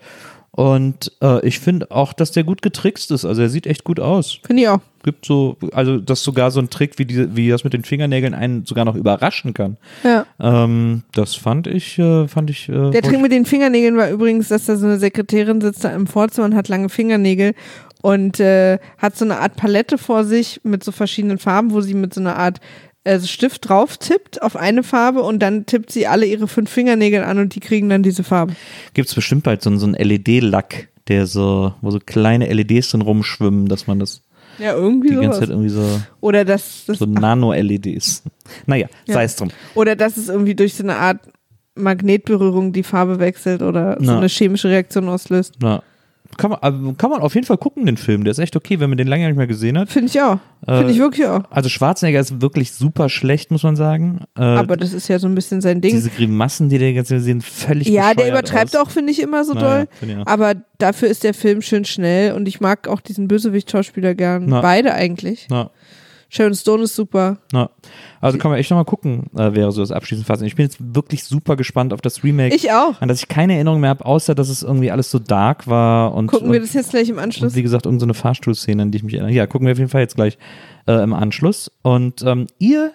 Und äh, ich finde auch, dass der gut getrickst ist. Also er sieht echt gut aus. Finde ich auch. Gibt so, also dass sogar so ein Trick wie, die, wie das mit den Fingernägeln einen sogar noch überraschen kann. Ja. Ähm, das fand ich, äh, fand ich. Äh, Der Trick mit den Fingernägeln war übrigens, dass da so eine Sekretärin sitzt da im Vorzimmer und hat lange Fingernägel und äh, hat so eine Art Palette vor sich mit so verschiedenen Farben, wo sie mit so einer Art äh, Stift drauf tippt auf eine Farbe und dann tippt sie alle ihre fünf Fingernägel an und die kriegen dann diese Farben. gibt's bestimmt bald so, einen- so einen LED-Lack, der so, wo so kleine LEDs drin rumschwimmen, dass man das Ja, irgendwie die ganze. Zeit irgendwie so, Oder dass das, so Nano-LEDs. Naja, Ja. sei es drum. oder dass es irgendwie durch so eine Art Magnetberührung die Farbe wechselt oder so Na. eine chemische Reaktion auslöst. Na, kann man, also kann man auf jeden Fall gucken, den Film. Der ist echt okay, wenn man den lange nicht mehr gesehen hat. Finde ich auch. Finde Äh, ich wirklich auch. Also Schwarzenegger ist wirklich super schlecht, muss man sagen. Äh, Aber das ist ja so ein bisschen sein Ding. diese Grimassen, die der ganze sehen, völlig Ja, der übertreibt aus. auch, finde ich, immer so Naja, doll. finde. Aber dafür ist der Film schön schnell und ich mag auch diesen Bösewicht-Schauspieler gern. Na. Beide eigentlich. Na, Sharon Stone ist super. na. Also kann man echt nochmal gucken, äh, wäre so das abschließende Fazit. Ich bin jetzt wirklich super gespannt auf das Remake. Ich auch. an das ich keine Erinnerung mehr habe, außer dass es irgendwie alles so dark war und, Gucken und, wir das jetzt gleich im Anschluss. und wie gesagt, irgendeine so eine Fahrstuhlszene, an die ich mich erinnere. Ja, gucken wir auf jeden Fall jetzt gleich äh, im Anschluss. Und ähm, ihr,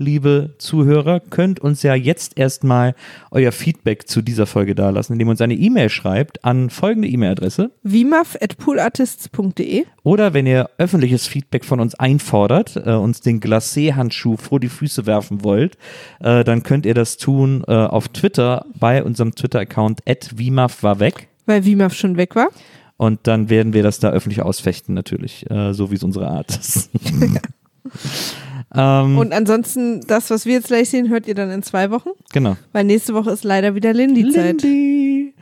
liebe Zuhörer, könnt uns ja jetzt erstmal euer Feedback zu dieser Folge dalassen, indem ihr uns eine E-Mail schreibt an folgende E-Mail-Adresse. vimaf.poolartists.de Oder wenn ihr öffentliches Feedback von uns einfordert, äh, uns den Glacé-Handschuh vor die Füße werfen wollt, äh, dann könnt ihr das tun äh, auf Twitter bei unserem Twitter-Account @vimaf war weg. weil Vimaf schon weg war. Und dann werden wir das da öffentlich ausfechten, natürlich, äh, so wie es unsere Art ist. ähm, Und ansonsten, das, was wir jetzt gleich sehen, hört ihr dann in zwei Wochen. genau. Weil nächste Woche ist leider wieder Lindy-Zeit. Lindy.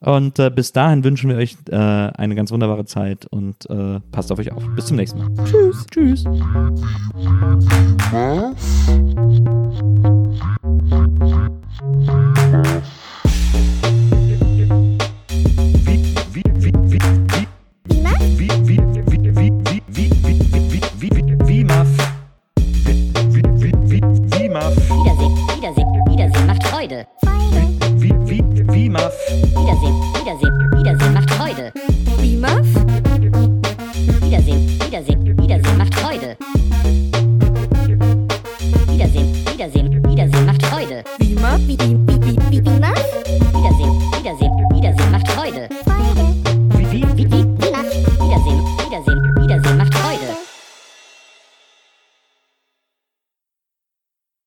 Und äh, bis dahin wünschen wir euch äh, eine ganz wunderbare Zeit und äh, passt auf euch auf. Bis zum nächsten Mal. Tschüss. Tschüss. Wiedersehen, Wiedersehen, Wiedersehen macht Freude. Wiedersehen, Wiedersehen, Wiedersehen macht Freude. Vimaf? Wiedersehen, Wiedersehen, Wiedersehen macht Freude. Wiedersehen, Wiedersehen, Wiedersehen macht Freude. Vimaf?